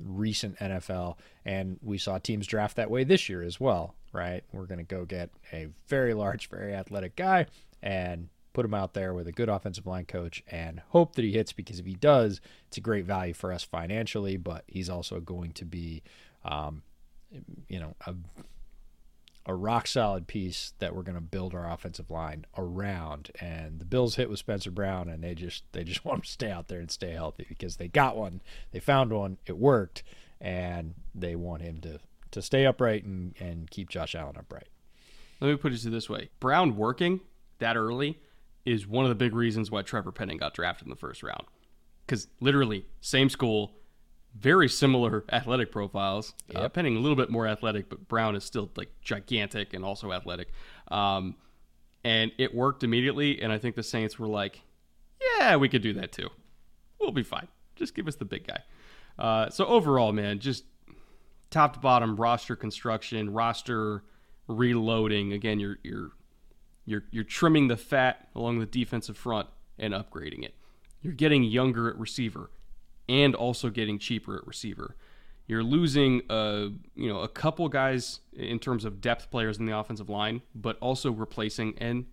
recent NFL. And we saw teams draft that way this year as well, right? We're going to go get a very large, very athletic guy and put him out there with a good offensive line coach and hope that he hits because if he does, it's a great value for us financially, but he's also going to be, um, you know, a, a rock solid piece that we're going to build our offensive line around. And the Bills hit with Spencer Brown, and they just they just [laughs] want to stay out there and stay healthy because they got one, they found one, it worked, and they want him to to stay upright and and keep Josh Allen upright. Let me put it this way: Brown working that early is one of the big reasons why Trevor Penning got drafted in the first round. Because literally, same school, very similar [laughs] athletic profiles. Uh, Yep. Penning a little bit more athletic, but Brown is still like gigantic and also athletic. Um, and it worked immediately. And I think the Saints were like, "Yeah, we could do that too. We'll be fine. Just give us the big guy." Uh, so overall, man, just top to bottom roster construction, roster reloading. Again, you're you're you're you're trimming the fat along the defensive front and upgrading it. You're getting younger at receiver and also getting cheaper at receiver. You're losing a you know a couple guys in terms of depth players in the offensive line, but also replacing and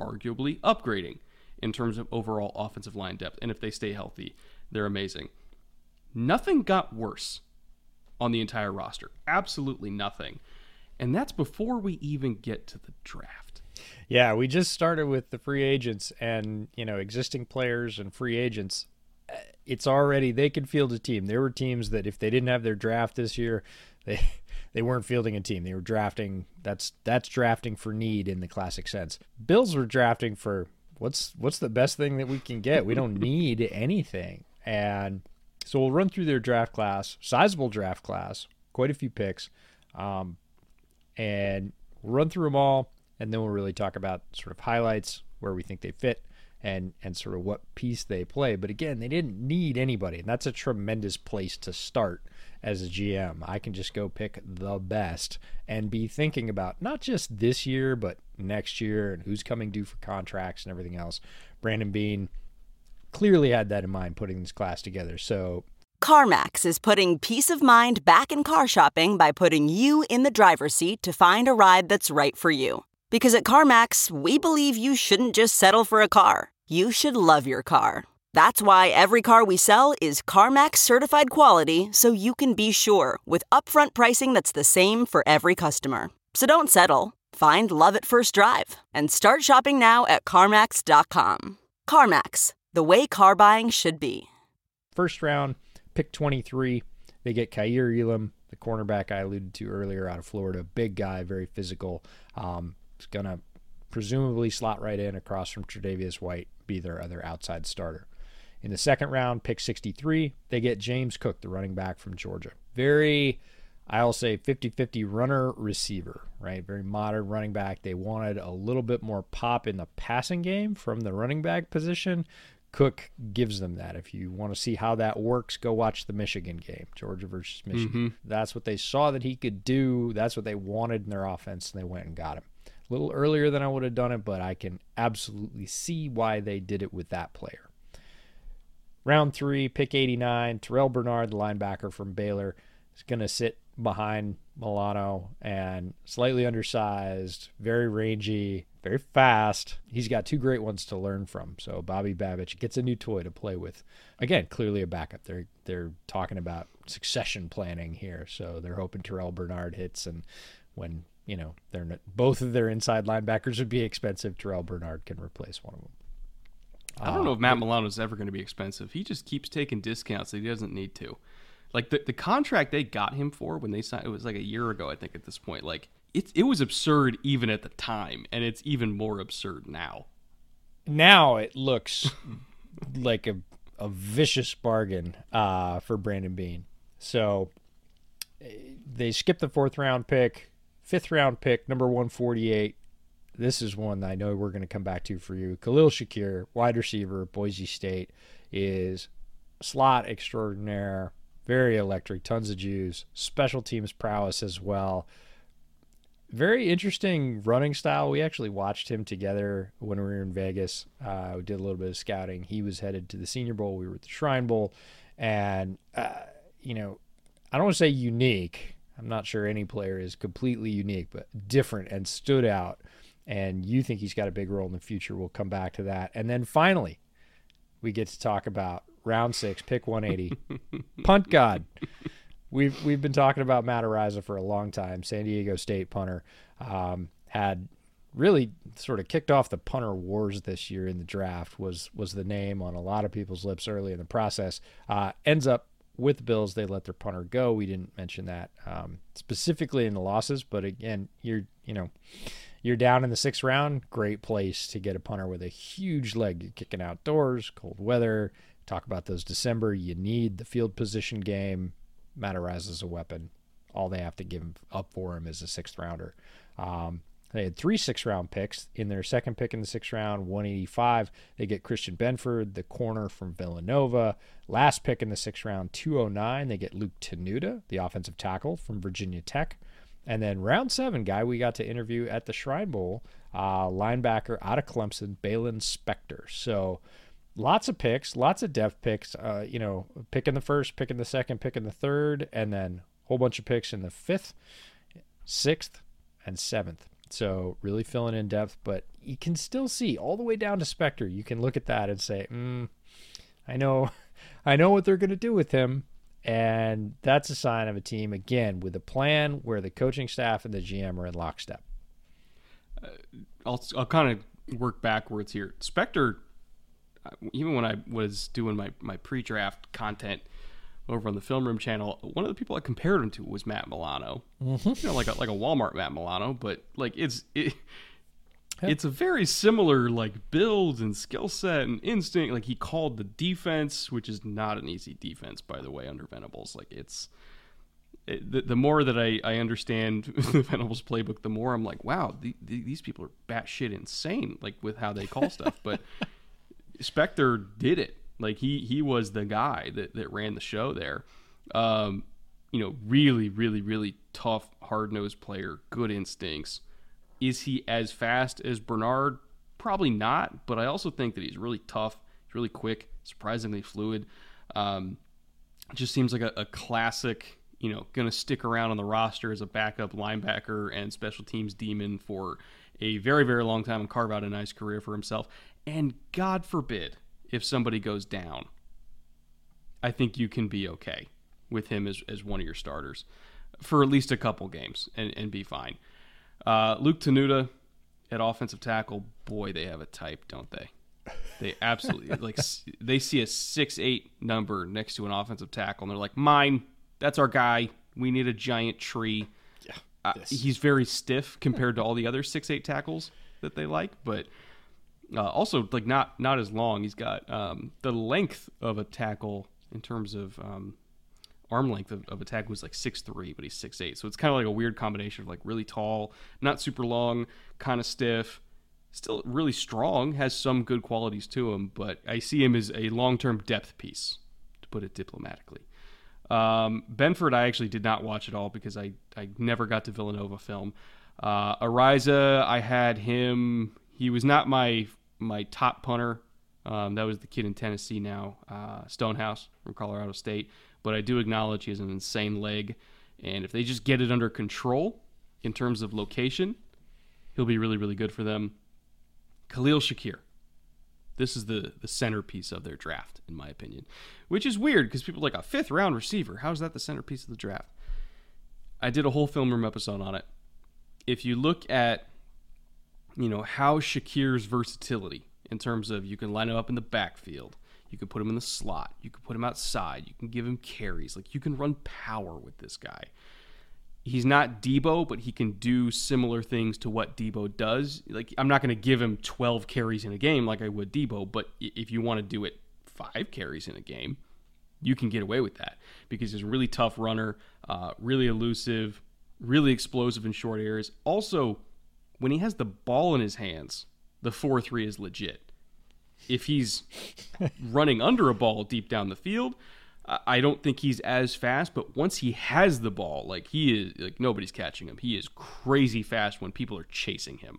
arguably upgrading in terms of overall offensive line depth. And if they stay healthy, they're amazing. Nothing got worse on the entire roster. Absolutely nothing. And that's before we even get to the draft. Yeah, we just started with the free agents and, you know, existing players and free agents. It's already they could field a team. There were teams that if they didn't have their draft this year, [laughs] they they weren't fielding a team. They were drafting that's that's drafting for need in the classic sense. Bills were drafting for what's what's the best thing that we can get. We don't [laughs] need anything. And so we'll run through their draft class, sizable draft class, quite a few picks. Um, and we'll run through them all and then we'll really talk about sort of highlights where we think they fit and and sort of what piece they play. But again they didn't need anybody and that's a tremendous place to start as a GM I can just go pick the best and be thinking about not just this year but next year and who's coming due for contracts and everything else. Brandon Beane clearly had that in mind putting this class together. So CarMax is putting peace of mind back in car shopping by putting you in the driver's seat to find a ride that's right for you. Because at CarMax, we believe you shouldn't just settle for a car, you should love your car. That's why every car we sell is CarMax certified quality so you can be sure with upfront pricing that's the same for every customer. So don't settle. Find love at first drive and start shopping now at CarMax.com. CarMax, the way car buying should be. first round, pick 23. They get Kaiir Elam, the cornerback I alluded to earlier out of Florida. Big guy, very physical. Um, is going to presumably slot right in across from Tre'Davious White, be their other outside starter. In the second round, pick 63, they get James Cook, the running back from Georgia. Very, I'll say 50 50 runner receiver, right? Very modern running back. They wanted a little bit more pop in the passing game from the running back position. Cook gives them that. If you want to see how that works, go watch the Michigan game, Georgia versus Michigan. Mm-hmm. That's what they saw that he could do. That's what they wanted in their offense, and they went and got him. A little earlier than I would have done it, but I can absolutely see why they did it with that player. Round three, pick 89, Terrel Bernard, the linebacker from Baylor, is going to sit behind Milano and slightly undersized, very rangy, very fast. He's got two great ones to learn from. So Bobby Babich gets a new toy to play with. Again, clearly a backup. They're they're talking about succession planning here. So they're hoping Terrel Bernard hits and when you know, they're not, both of their inside linebackers would be expensive. Terrel Bernard can replace one of them. I don't know if Matt Milano is ever going to be expensive. He just keeps taking discounts that he doesn't need to. Like the, the contract they got him for when they signed, it was like a year ago, I think, at this point. Like it, it was absurd even at the time, and it's even more absurd now. Now it looks [laughs] like a, a vicious bargain uh, for Brandon Beane. So eh, they skipped the fourth round pick, fifth round pick, number 148. This is one that I know we're going to come back to for you. Khalil Shakir, wide receiver, Boise State, is slot extraordinaire, very electric, tons of juice, special teams prowess as well. Very interesting running style. We actually watched him together when we were in Vegas. Uh, we did a little bit of scouting. He was headed to the Senior Bowl. We were at the Shrine Bowl, and uh, you know, I don't want to say unique. I'm not sure any player is completely unique, but different and stood out. And you think he's got a big role in the future. We'll come back to that. And then finally, we get to talk about round six, pick 180, [laughs] punt god. We've we've been talking about Matt Araiza for a long time. San Diego State punter um, had really sort of kicked off the punter wars this year in the draft. Was was the name on a lot of people's lips early in the process. Uh, ends up with the Bills, they let their punter go. We didn't mention that um, specifically in the losses, but again, you're you know you're down in the sixth round. Great place to get a punter with a huge leg. Kicking outdoors, cold weather. Talk about those December. You need the field position game. Matt Araiza is a weapon. All they have to give up for him is a sixth rounder. Um, they had three six round picks. In their second pick in the sixth round, 185, they get Christian Benford, the corner from Villanova. Last pick in the sixth round, 209, they get Luke Tenuta, the offensive tackle from Virginia Tech. And then round seven, guy we got to interview at the Shrine Bowl, uh, linebacker out of Clemson, Baylon Spector. So lots of picks, lots of depth picks. Uh, you know, pick in the first, pick in the second, pick in the third, and then a whole bunch of picks in the fifth, sixth, and seventh. So really filling in depth, but you can still see all the way down to Spector. You can look at that and say, mm, I know, [laughs] I know what they're going to do with him. And that's a sign of a team, again, with a plan where the coaching staff and the GM are in lockstep. Uh, I'll, I'll kind of work backwards here. Spector, uh, even when I was doing my, my pre draft content over on the Film Room channel, one of the people I compared him to was Matt Milano. Mm-hmm. You know, like a, like a Walmart Matt Milano, but like it's. It, it's a very similar like build and skill set and instinct. Like he called the defense, which is not an easy defense, by the way, under Venables. Like it's it, the, the more that I, I understand [laughs] the Venables playbook, the more I'm like, wow, the, the, these people are batshit insane, like with how they call stuff. But [laughs] Spector did it. Like he he was the guy that that ran the show there. Um, you know, really, really, really tough, hard nosed player, good instincts is he as fast as Bernard? Probably not, but I also think that he's really tough. He's really quick, surprisingly fluid. Um, just seems like a, a classic, you know, going to stick around on the roster as a backup linebacker and special teams demon for a very, very long time and carve out a nice career for himself. And God forbid if somebody goes down, I think you can be okay with him as, as one of your starters for at least a couple games and, and be fine. Uh, Luke Tenuta at offensive tackle, boy, they have a type, don't they? They absolutely [laughs] like they see a six eight number next to an offensive tackle, and they're like, "Mine, that's our guy. We need a giant tree." Yeah, uh, he's very stiff compared to all the other six eight tackles that they like, but uh, also like not not as long. He's got um, the length of a tackle in terms of um, arm length of, of attack was like six three, but he's six eight. So it's kind of like a weird combination of like really tall, not super long, kind of stiff, still really strong, has some good qualities to him, but I see him as a long term depth piece, to put it diplomatically. Um, Benford, I actually did not watch at all because I, I never got to Villanova film. Uh, Araiza, I had him. He was not my my top punter. Um, that was the kid in Tennessee now, uh, Stonehouse from Colorado State but I do acknowledge he has an insane leg. And if they just get it under control in terms of location, he'll be really, really good for them. Khalil Shakir. This is the, the centerpiece of their draft, in my opinion, which is weird because people like a fifth round receiver. How's that the centerpiece of the draft? I did a whole film room episode on it. if you look at you know how Shakir's versatility in terms of you can line him up in the backfield, you can put him in the slot, you can put him outside, you can give him carries, like you can run power with this guy. He's not Deebo, but he can do similar things to what Deebo does. Like I'm not going to give him 12 carries in a game like I would Deebo, but if you want to do it five carries in a game, you can get away with that because he's a really tough runner, uh, really elusive, really explosive in short areas. Also, when he has the ball in his hands, the 4 3 is legit. If he's [laughs] running under a ball deep down the field, I don't think he's as fast, but once he has the ball, like he is, like nobody's catching him. He is crazy fast when people are chasing him.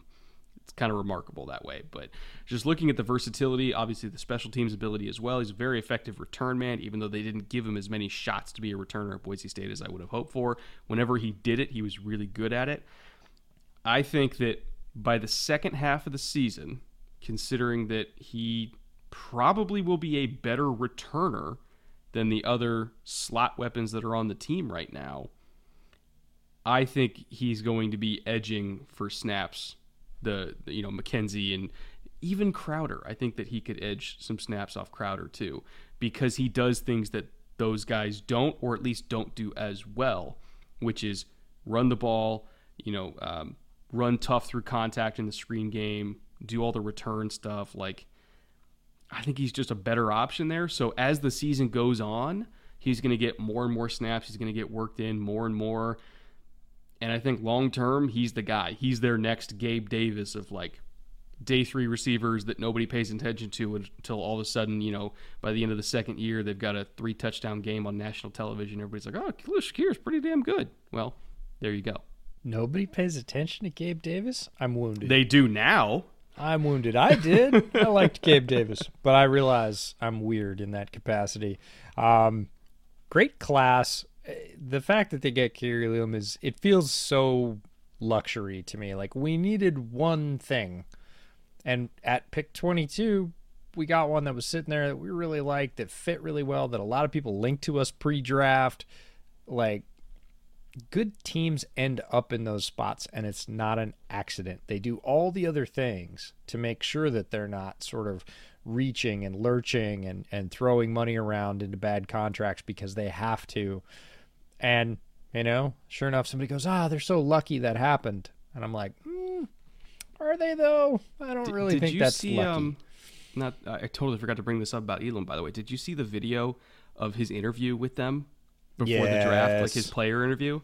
It's kind of remarkable that way. But just looking at the versatility, obviously the special teams ability as well. He's a very effective return man, even though they didn't give him as many shots to be a returner at Boise State as I would have hoped for. Whenever he did it, he was really good at it. I think that by the second half of the season, considering that he probably will be a better returner than the other slot weapons that are on the team right now, I think he's going to be edging for snaps. The, you know McKenzie and even Crowder. I think that he could edge some snaps off Crowder too because he does things that those guys don't, or at least don't do as well, which is run the ball, you know, um, run tough through contact in the screen game, do all the return stuff. Like, I think he's just a better option there. So as the season goes on, he's going to get more and more snaps. He's going to get worked in more and more. And I think long term, he's the guy. He's their next Gabe Davis of like day three receivers that nobody pays attention to until all of a sudden, you know, by the end of the second year, they've got a three touchdown game on national television. Everybody's like, oh, Khalil Shakir is pretty damn good. Well, there you go. Nobody pays attention to Gabe Davis. I'm wounded. They do now. I'm wounded. I did. I [laughs] liked Gabe Davis, but I realize I'm weird in that capacity. Um, great class. The fact that they get Kaiir Elam is it feels so luxury to me. Like we needed one thing, and at pick 22, we got one that was sitting there that we really liked, that fit really well, that a lot of people linked to us pre-draft. Like good teams end up in those spots and it's not an accident. They do all the other things to make sure that they're not sort of reaching and lurching and, and throwing money around into bad contracts because they have to. And, you know, sure enough, somebody goes, ah, they're so lucky that happened. And I'm like, mm, are they though? I don't really did think that's see, lucky. Um, not, I totally forgot to bring this up about Elam, by the way. Did you see the video of his interview with them before yes. the draft, like his player interview.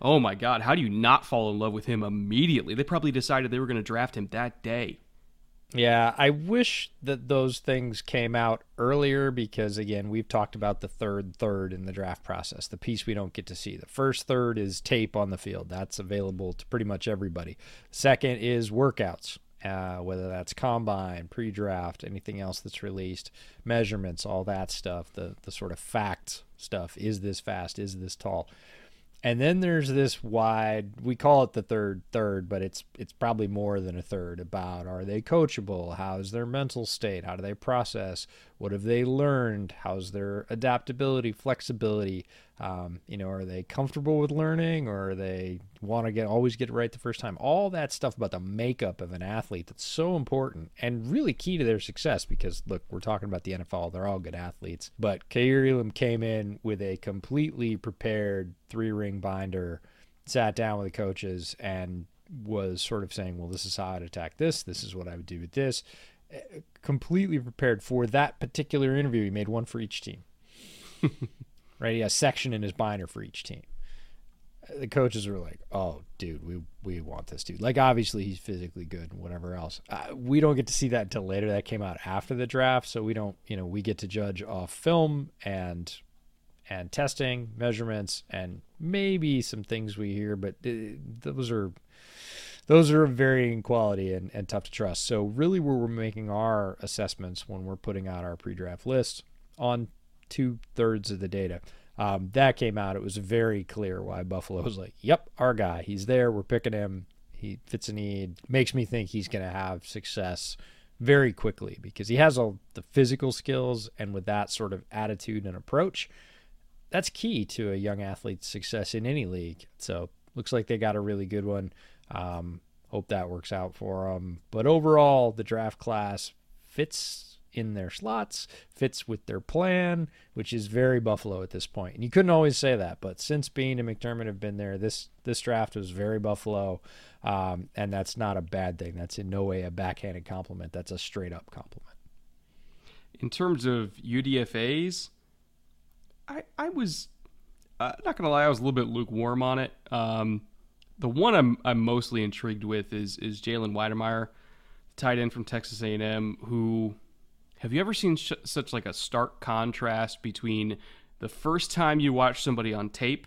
Oh my God, how do you not fall in love with him immediately? They probably decided they were going to draft him that day. Yeah, I wish that those things came out earlier because, again, we've talked about the third third in the draft process, the piece we don't get to see. The first third is tape on the field, that's available to pretty much everybody. Second is workouts, uh, whether that's combine, pre draft, anything else that's released, measurements, all that stuff, the, the sort of fact stuff. Is this fast? Is this tall? And then there's this wide, we call it the third third, but it's it's probably more than a third about are they coachable? How's their mental state? How do they process? What have they learned? How's their adaptability, flexibility? Um, you know, are they comfortable with learning or they want to get always get it right the first time? All that stuff about the makeup of an athlete that's so important and really key to their success because look, we're talking about the NFL, they're all good athletes. But Kaiir came in with a completely prepared three ring binder, sat down with the coaches and was sort of saying, Well, this is how I'd attack this, this is what I would do with this. Eh, completely prepared for that particular interview. He made one for each team. [laughs] right? He has section in his binder for each team. The coaches are like, "Oh, dude, we we want this dude." Like, obviously, he's physically good and whatever else. Uh, we don't get to see that until later. That came out after the draft, so we don't, you know, we get to judge off film and and testing, measurements, and maybe some things we hear, but uh, those are those are varying quality and, and tough to trust. So really where we're making our assessments when we're putting out our pre-draft list on two thirds of the data. Um, that came out. It was very clear why Buffalo was like, "Yep, our guy. He's there. We're picking him. He fits a need. Makes me think he's going to have success very quickly because he has all the physical skills and with that sort of attitude and approach, that's key to a young athlete's success in any league. So looks like they got a really good one. Um, hope that works out for them. But overall, the draft class fits in their slots, fits with their plan, which is very Buffalo at this point. And you couldn't always say that, but since Beane and McDermott have been there, this this draft was very Buffalo, um, and that's not a bad thing. That's in no way a backhanded compliment. That's a straight up compliment. In terms of UDFA's, I I was uh, not gonna lie, I was a little bit lukewarm on it. Um, the one I'm I'm mostly intrigued with is is Jalen Wydermyer, tight end from Texas A&M, who have you ever seen sh- such like a stark contrast between the first time you watch somebody on tape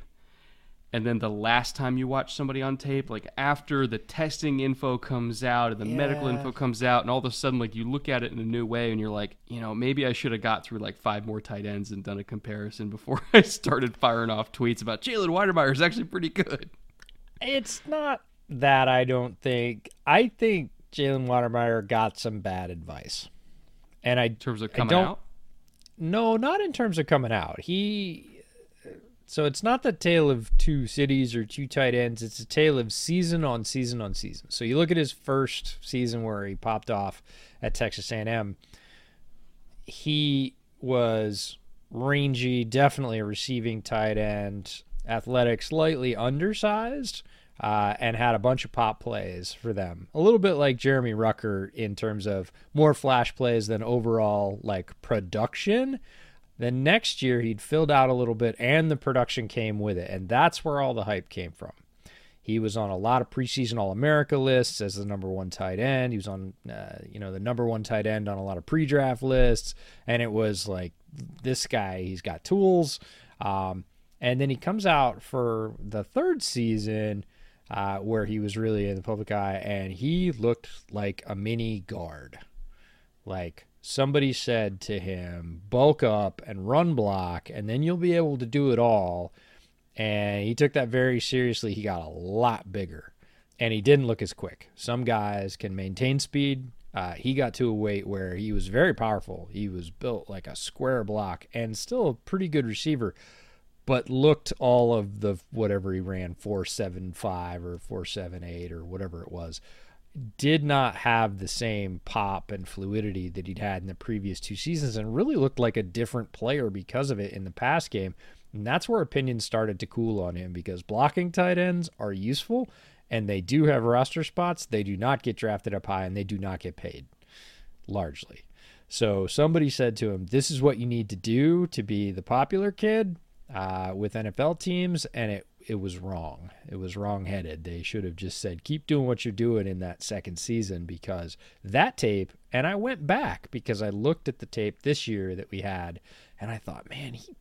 and then the last time you watch somebody on tape? Like after the testing info comes out and the yeah. medical info comes out and all of a sudden like you look at it in a new way and you're like you know maybe i should have got through like five more tight ends and done a comparison before [laughs] i started firing off tweets about jalen Wydermyer is actually pretty good. It's not that i don't think. I think jalen Wydermyer got some bad advice and I in terms of coming out. No, not in terms of coming out. He so it's not the tale of two cities or two tight ends. It's a tale of season on season on season. So you look at his first season where he popped off at Texas A&M. He was rangy, definitely a receiving tight end, athletic, slightly undersized, uh, and had a bunch of pop plays for them. A little bit like Jeremy Ruckert in terms of more flash plays than overall like production. Then next year he'd filled out a little bit and the production came with it. And that's where all the hype came from. He was on a lot of preseason All America lists as the number one tight end. He was on, uh, you know, the number one tight end on a lot of pre draft lists. And it was like, this guy, he's got tools. Um, and then he comes out for the third season uh, where he was really in the public eye, and he looked like a mini guard. Like somebody said to him, bulk up and run block, and then you'll be able to do it all. And he took that very seriously. He got a lot bigger, and he didn't look as quick. Some guys can maintain speed. Uh, he got to a weight where he was very powerful. He was built like a square block and still a pretty good receiver but looked all of the whatever he ran 475 or 478 or whatever it was did not have the same pop and fluidity that he'd had in the previous two seasons and really looked like a different player because of it in the pass game. And that's where opinions started to cool on him because blocking tight ends are useful and they do have roster spots. They do not get drafted up high and they do not get paid largely. So somebody said to him this is what you need to do to be the popular kid uh, with NFL teams, and it it was wrong. It was wrong-headed. They should have just said, "Keep doing what you're doing in that second season," because that tape. And I went back because I looked at the tape this year that we had, and I thought, man, he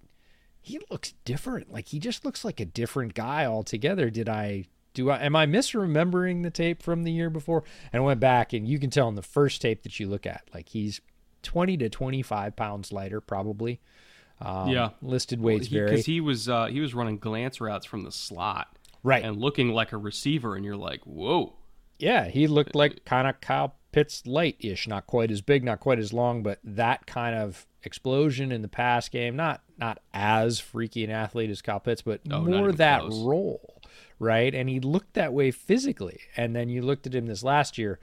he looks different. Like he just looks like a different guy altogether. Did I do I am I misremembering the tape from the year before? And I went back and you can tell in the first tape that you look at, like he's 20 to 25 pounds lighter probably. Um, yeah, listed weights well, vary because he was uh, he was running glance routes from the slot, right, and looking like a receiver, and you're like, whoa. Yeah, he looked like kind of Kyle Pitts light ish, not quite as big, not quite as long, but that kind of explosion in the pass game. Not not as freaky an athlete as Kyle Pitts, but no, more that close. role, right? And he looked that way physically. And then you looked at him this last year;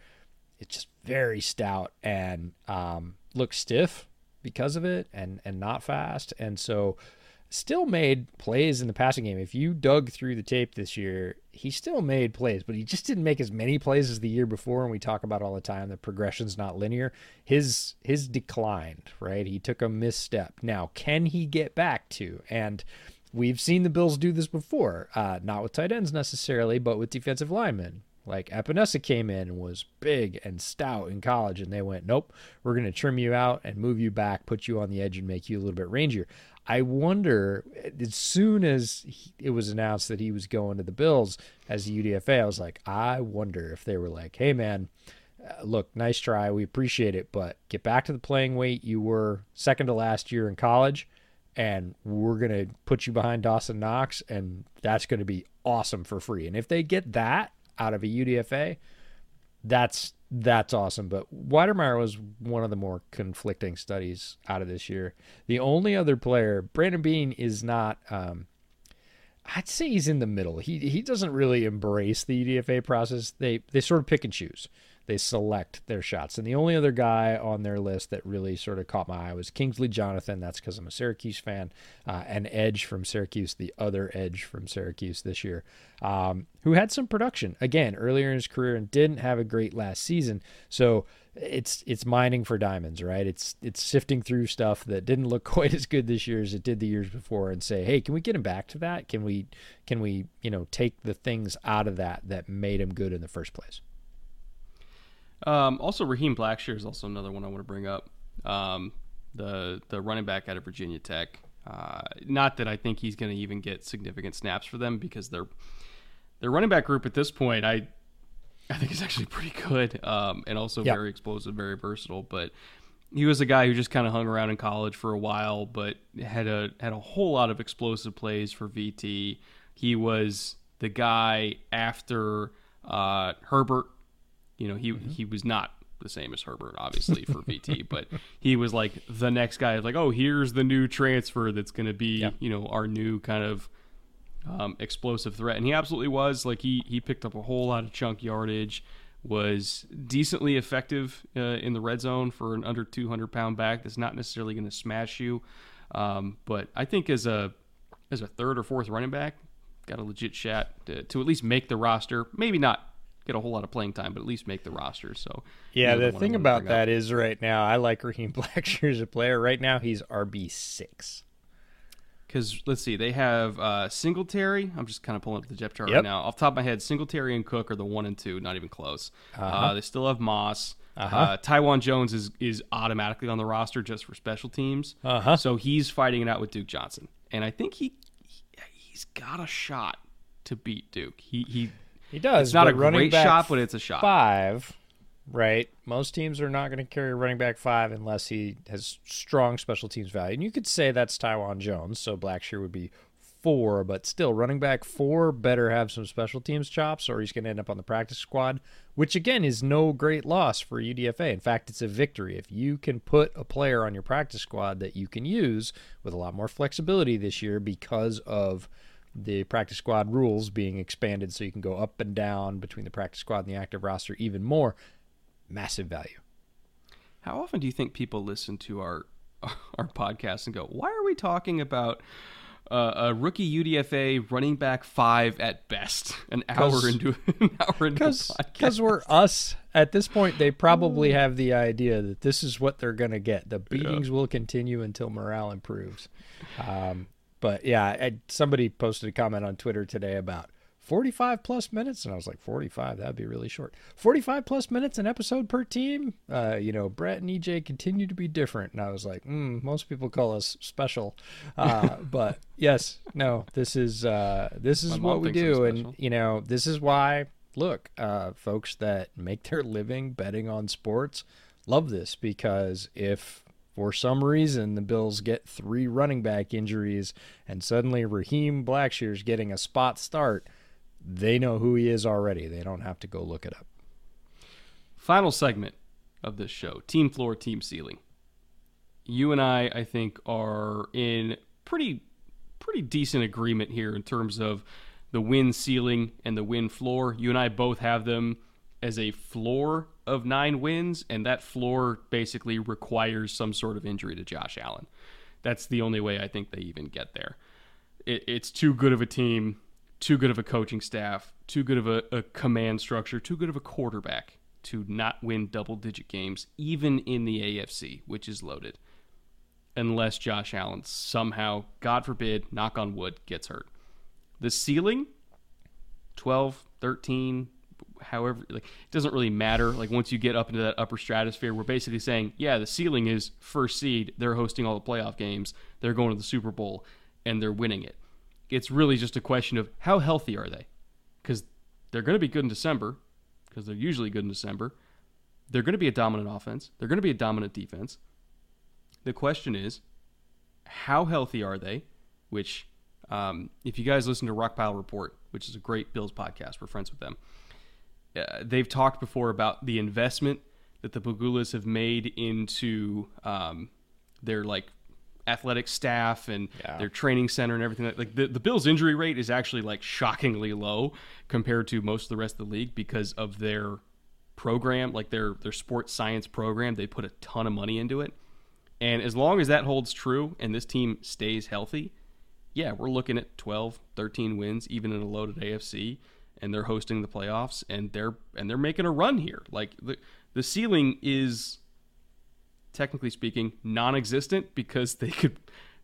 it's just very stout and um, looked stiff because of it and and not fast. And so still made plays in the passing game. If you dug through the tape this year, he still made plays, but he just didn't make as many plays as the year before. And we talk about all the time the progression's not linear. His his declined, right? He took a misstep. Now, can he get back to? And we've seen the Bills do this before, uh, not with tight ends necessarily, but with defensive linemen. Like Epenesa came in and was big and stout in college, and they went, nope, we're going to trim you out and move you back, put you on the edge, and make you a little bit rangier. I wonder, as soon as he, it was announced that he was going to the Bills as a UDFA, I was like, I wonder if they were like, hey, man, uh, look, nice try. We appreciate it, but get back to the playing weight you were second to last year in college, and we're going to put you behind Dawson Knox, and that's going to be awesome for free. And if they get that, out of a UDFA, that's that's awesome. But Wydermyer was one of the more conflicting studies out of this year. The only other player, Brandon Beane, is not. Um, I'd say he's in the middle. He he doesn't really embrace the UDFA process. They they sort of pick and choose. They select their shots. And the only other guy on their list that really sort of caught my eye was Kingsley Jonathan. That's because I'm a Syracuse fan. Uh, and Edge from Syracuse, the other Edge from Syracuse this year, um, who had some production again earlier in his career and didn't have a great last season. So it's it's mining for diamonds, right? It's it's sifting through stuff that didn't look [laughs] quite as good this year as it did the years before, and say, hey, can we get him back to that? Can we can we you know take the things out of that that made him good in the first place? Um, also, Raheem Blackshear is also another one I want to bring up. Um, the the running back out of Virginia Tech. Uh, not that I think he's going to even get significant snaps for them because their their running back group at this point, I I think is actually pretty good um, and also yep. very explosive, very versatile. But he was a guy who just kind of hung around in college for a while, but had a had a whole lot of explosive plays for VT. He was the guy after uh, Herbert. You know, he mm-hmm. he was not the same as Herbert, obviously for [laughs] VT, but he was like the next guy. Like, oh, here's the new transfer that's going to be, yep. you know, our new kind of um, explosive threat, and he absolutely was. Like he he picked up a whole lot of chunk yardage, was decently effective uh, in the red zone for an under 200 pound back. That's not necessarily going to smash you, um, but I think as a as a third or fourth running back, got a legit shot to, to at least make the roster. Maybe not get a whole lot of playing time, but at least make the roster. So yeah, the thing about that up. is right now I like Raheem [laughs] Blackshear as a player. Right now he's RB six because let's see, they have uh, Singletary. I'm just kind of pulling up the depth chart yep. right now. Off top of my head, Singletary and Cook are the one and two, not even close. Uh-huh. Uh, they still have Moss. Uh-huh. Uh, Taiwan Jones is is automatically on the roster just for special teams. Uh-huh. So he's fighting it out with Duke Johnson, and I think he, he has got a shot to beat Duke. He he he does. It's not a great shot, but it's a shot. Five right? Most teams are not going to carry running back five unless he has strong special teams value. And you could say that's Taiwan Jones, so Blackshear would be four, but still, running back four better have some special teams chops, or he's going to end up on the practice squad, which again is no great loss for UDFA. In fact, it's a victory. If you can put a player on your practice squad that you can use with a lot more flexibility this year because of the practice squad rules being expanded so you can go up and down between the practice squad and the active roster even more massive value. How often do you think people listen to our [laughs] our podcast and go, "Why are we talking about uh, a rookie UDFA running back five at best [laughs] [laughs] an hour into an hour into Because we're us at this point, they probably have the idea that this is what they're going to get. The beatings yeah. will continue until morale improves. Um, but yeah, I, somebody posted a comment on Twitter today about 45 plus minutes and i was like 45 that'd be really short. 45 plus minutes an episode per team? Uh, you know brett and ej continue to be different. And i was like mm, most people call us special. Uh, [laughs] but yes no this is uh, this is what we do. And you know this is why look uh, folks that make their living betting on sports love this. Because if for some reason the Bills get three running back injuries and suddenly Raheem Blackshear's getting a spot start they know who he is already. They don't have to go look it up. Final segment of this show team floor, team ceiling. You and I, I think, are in pretty pretty decent agreement here in terms of the win ceiling and the win floor. You and I both have them as a floor of nine wins, and that floor basically requires some sort of injury to Josh Allen. That's the only way I think they even get there. It, it's too good of a team too good of a coaching staff, too good of a, a command structure, too good of a quarterback to not win double digit games, even in the AFC, which is loaded, unless Josh Allen somehow, God forbid, knock on wood, gets hurt. The ceiling, 12, 13, however, like, it doesn't really matter. Like, once you get up into that upper stratosphere, we're basically saying, yeah, the ceiling is first seed. They're hosting all the playoff games, they're going to the Super Bowl, and they're winning it it's really just a question of how healthy are they? Because they're going to be good in December, because they're usually good in December. They're going to be a dominant offense. They're going to be a dominant defense. The question is, how healthy are they? Which, um, if you guys listen to Rockpile Report, which is a great Bills podcast, we're friends with them. Uh, they've talked before about the investment that the Pegulas have made into um, their like athletic staff and Yeah. their training center and everything. Like the, the Bills' injury rate is actually like shockingly low compared to most of the rest of the league because of their program, like their their sports science program. They put a ton of money into it, and as long as that holds true and this team stays healthy, yeah, we're looking at 12, 13 wins, even in a loaded AFC, and they're hosting the playoffs, and they're and they're making a run here. Like the the ceiling is, technically speaking, non-existent because they could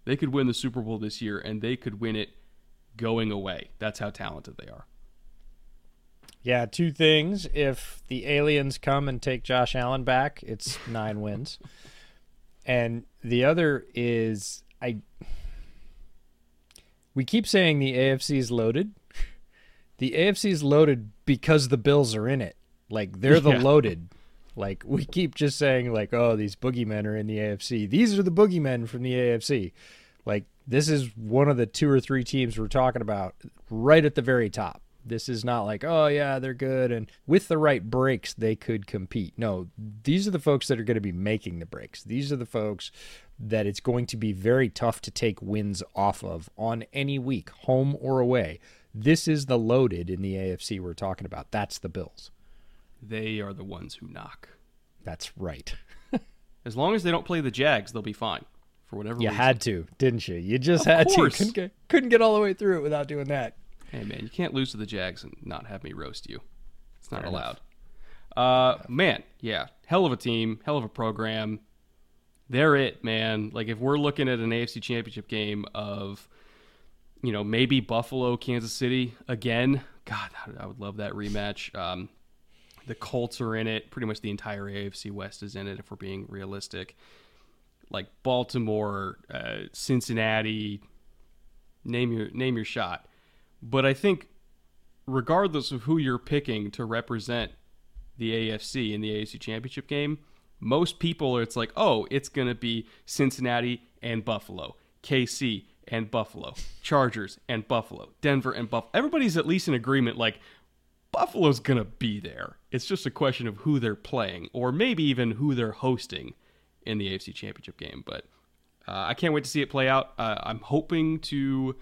they could win the Super Bowl this year, and they could win it going away. That's how talented they are. Yeah, two things. If the aliens come and take Josh Allen back, it's [laughs] nine wins. And the other is I we keep saying the AFC is loaded. The AFC is loaded because the Bills are in it. Like they're the [laughs] Yeah. loaded. Like we keep just saying like, oh, these boogeymen are in the AFC. These are the boogeymen from the AFC. Like this is one of the two or three teams we're talking about right at the very top. This is not like, oh yeah, they're good and with the right breaks they could compete. No, these are the folks that are going to be making the breaks. These are the folks that it's going to be very tough to take wins off of on any week, home or away. This is the loaded in the AFC we're talking about. That's the Bills. They are the ones who knock. That's right. [laughs] As long as they don't play the Jags, they'll be fine. For whatever reason. You reason. had to, didn't you? You just Of had course. to. Couldn't get, couldn't get all the way through it without doing that. Hey man, you can't lose to the Jags and not have me roast you. It's not allowed. Uh, man, yeah, hell of a team, hell of a program. They're it, man. Like if we're looking at an AFC Championship game of, you know, maybe Buffalo, Kansas City again. God, I would love that rematch. Um, the Colts are in it. Pretty much the entire AFC West is in it. If we're being realistic, like Baltimore, uh, Cincinnati, name your name your shot. But I think regardless of who you're picking to represent the AFC in the AFC Championship game, most people are, it's like, "Oh, it's to be Cincinnati and Buffalo, KC and Buffalo, Chargers and Buffalo, Denver and Buffalo." Everybody's at least in agreement like Buffalo's going to be there. It's just a question of who they're playing or maybe even who they're hosting in the AFC Championship game, but uh, I can't wait to see it play out. Uh, I'm hoping to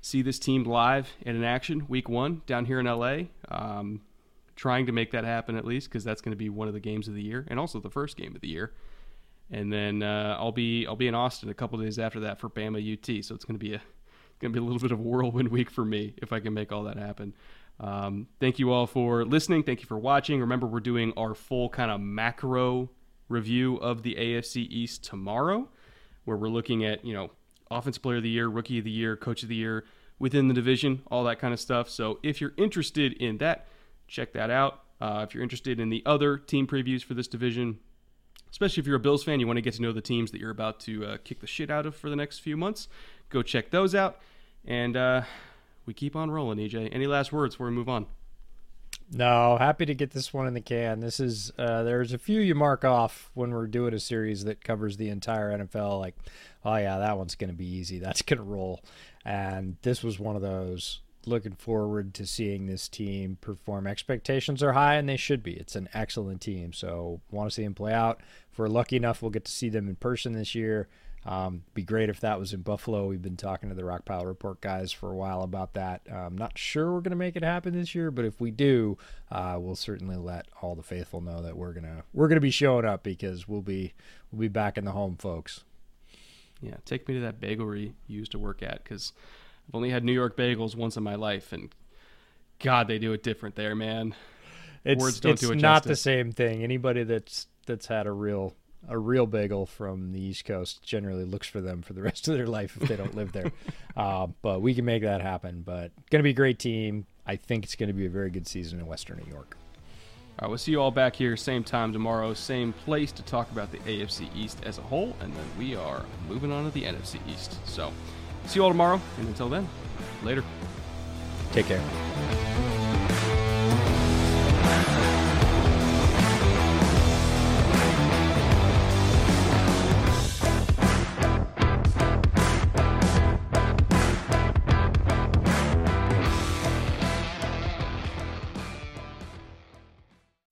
see this team live and in action week one down here in LA. Um, trying to make that happen at least because that's going to be one of the games of the year and also the first game of the year. And then uh, I'll be I'll be in Austin a couple days after that for Bama UT. So it's going to be a going to be a little bit of a whirlwind week for me if I can make all that happen. Um, thank you all for listening. Thank you for watching. Remember, we're doing our full kind of macro review of the AFC East tomorrow, where we're looking at you know offensive player of the year, rookie of the year, coach of the year within the division, all that kind of stuff. So if you're interested in that, check that out. Uh, if you're interested in the other team previews for this division, especially if you're a Bills fan, you want to get to know the teams that you're about to uh, kick the shit out of for the next few months, go check those out. And uh, we keep on rolling, EJ. Any last words before we move on? No, happy to get this one in the can. This is uh, there's a few you mark off when we're doing a series that covers the entire NFL. Like, oh yeah, that one's going to be easy. That's going to roll. And this was one of those. Looking forward to seeing this team perform. Expectations are high, and they should be. It's an excellent team, so want to see them play out. If we're lucky enough, we'll get to see them in person this year. Um, be great if that was in Buffalo. We've been talking to the Rock Pile Report guys for a while about that. I'm not sure we're going to make it happen this year, but if we do, uh, we'll certainly let all the faithful know that we're gonna we're gonna be showing up because we'll be we'll be back in the home, folks. Yeah, take me to that bagelry you used to work at because I've only had New York bagels once in my life, and God, they do it different there, man. It's Words don't it's do it not the same thing. Anybody that's that's had a real a real bagel from the East Coast generally looks for them for the [laughs] rest of their life if they don't live there. [laughs] Uh, but we can make that happen. But gonna be a great team. I think it's gonna be a very good season in Western New York. All right, we'll see you all back here, same time tomorrow, same place to talk about the AFC East as a whole, and then we are moving on to the NFC East. So, see you all tomorrow, and until then, later. Take care.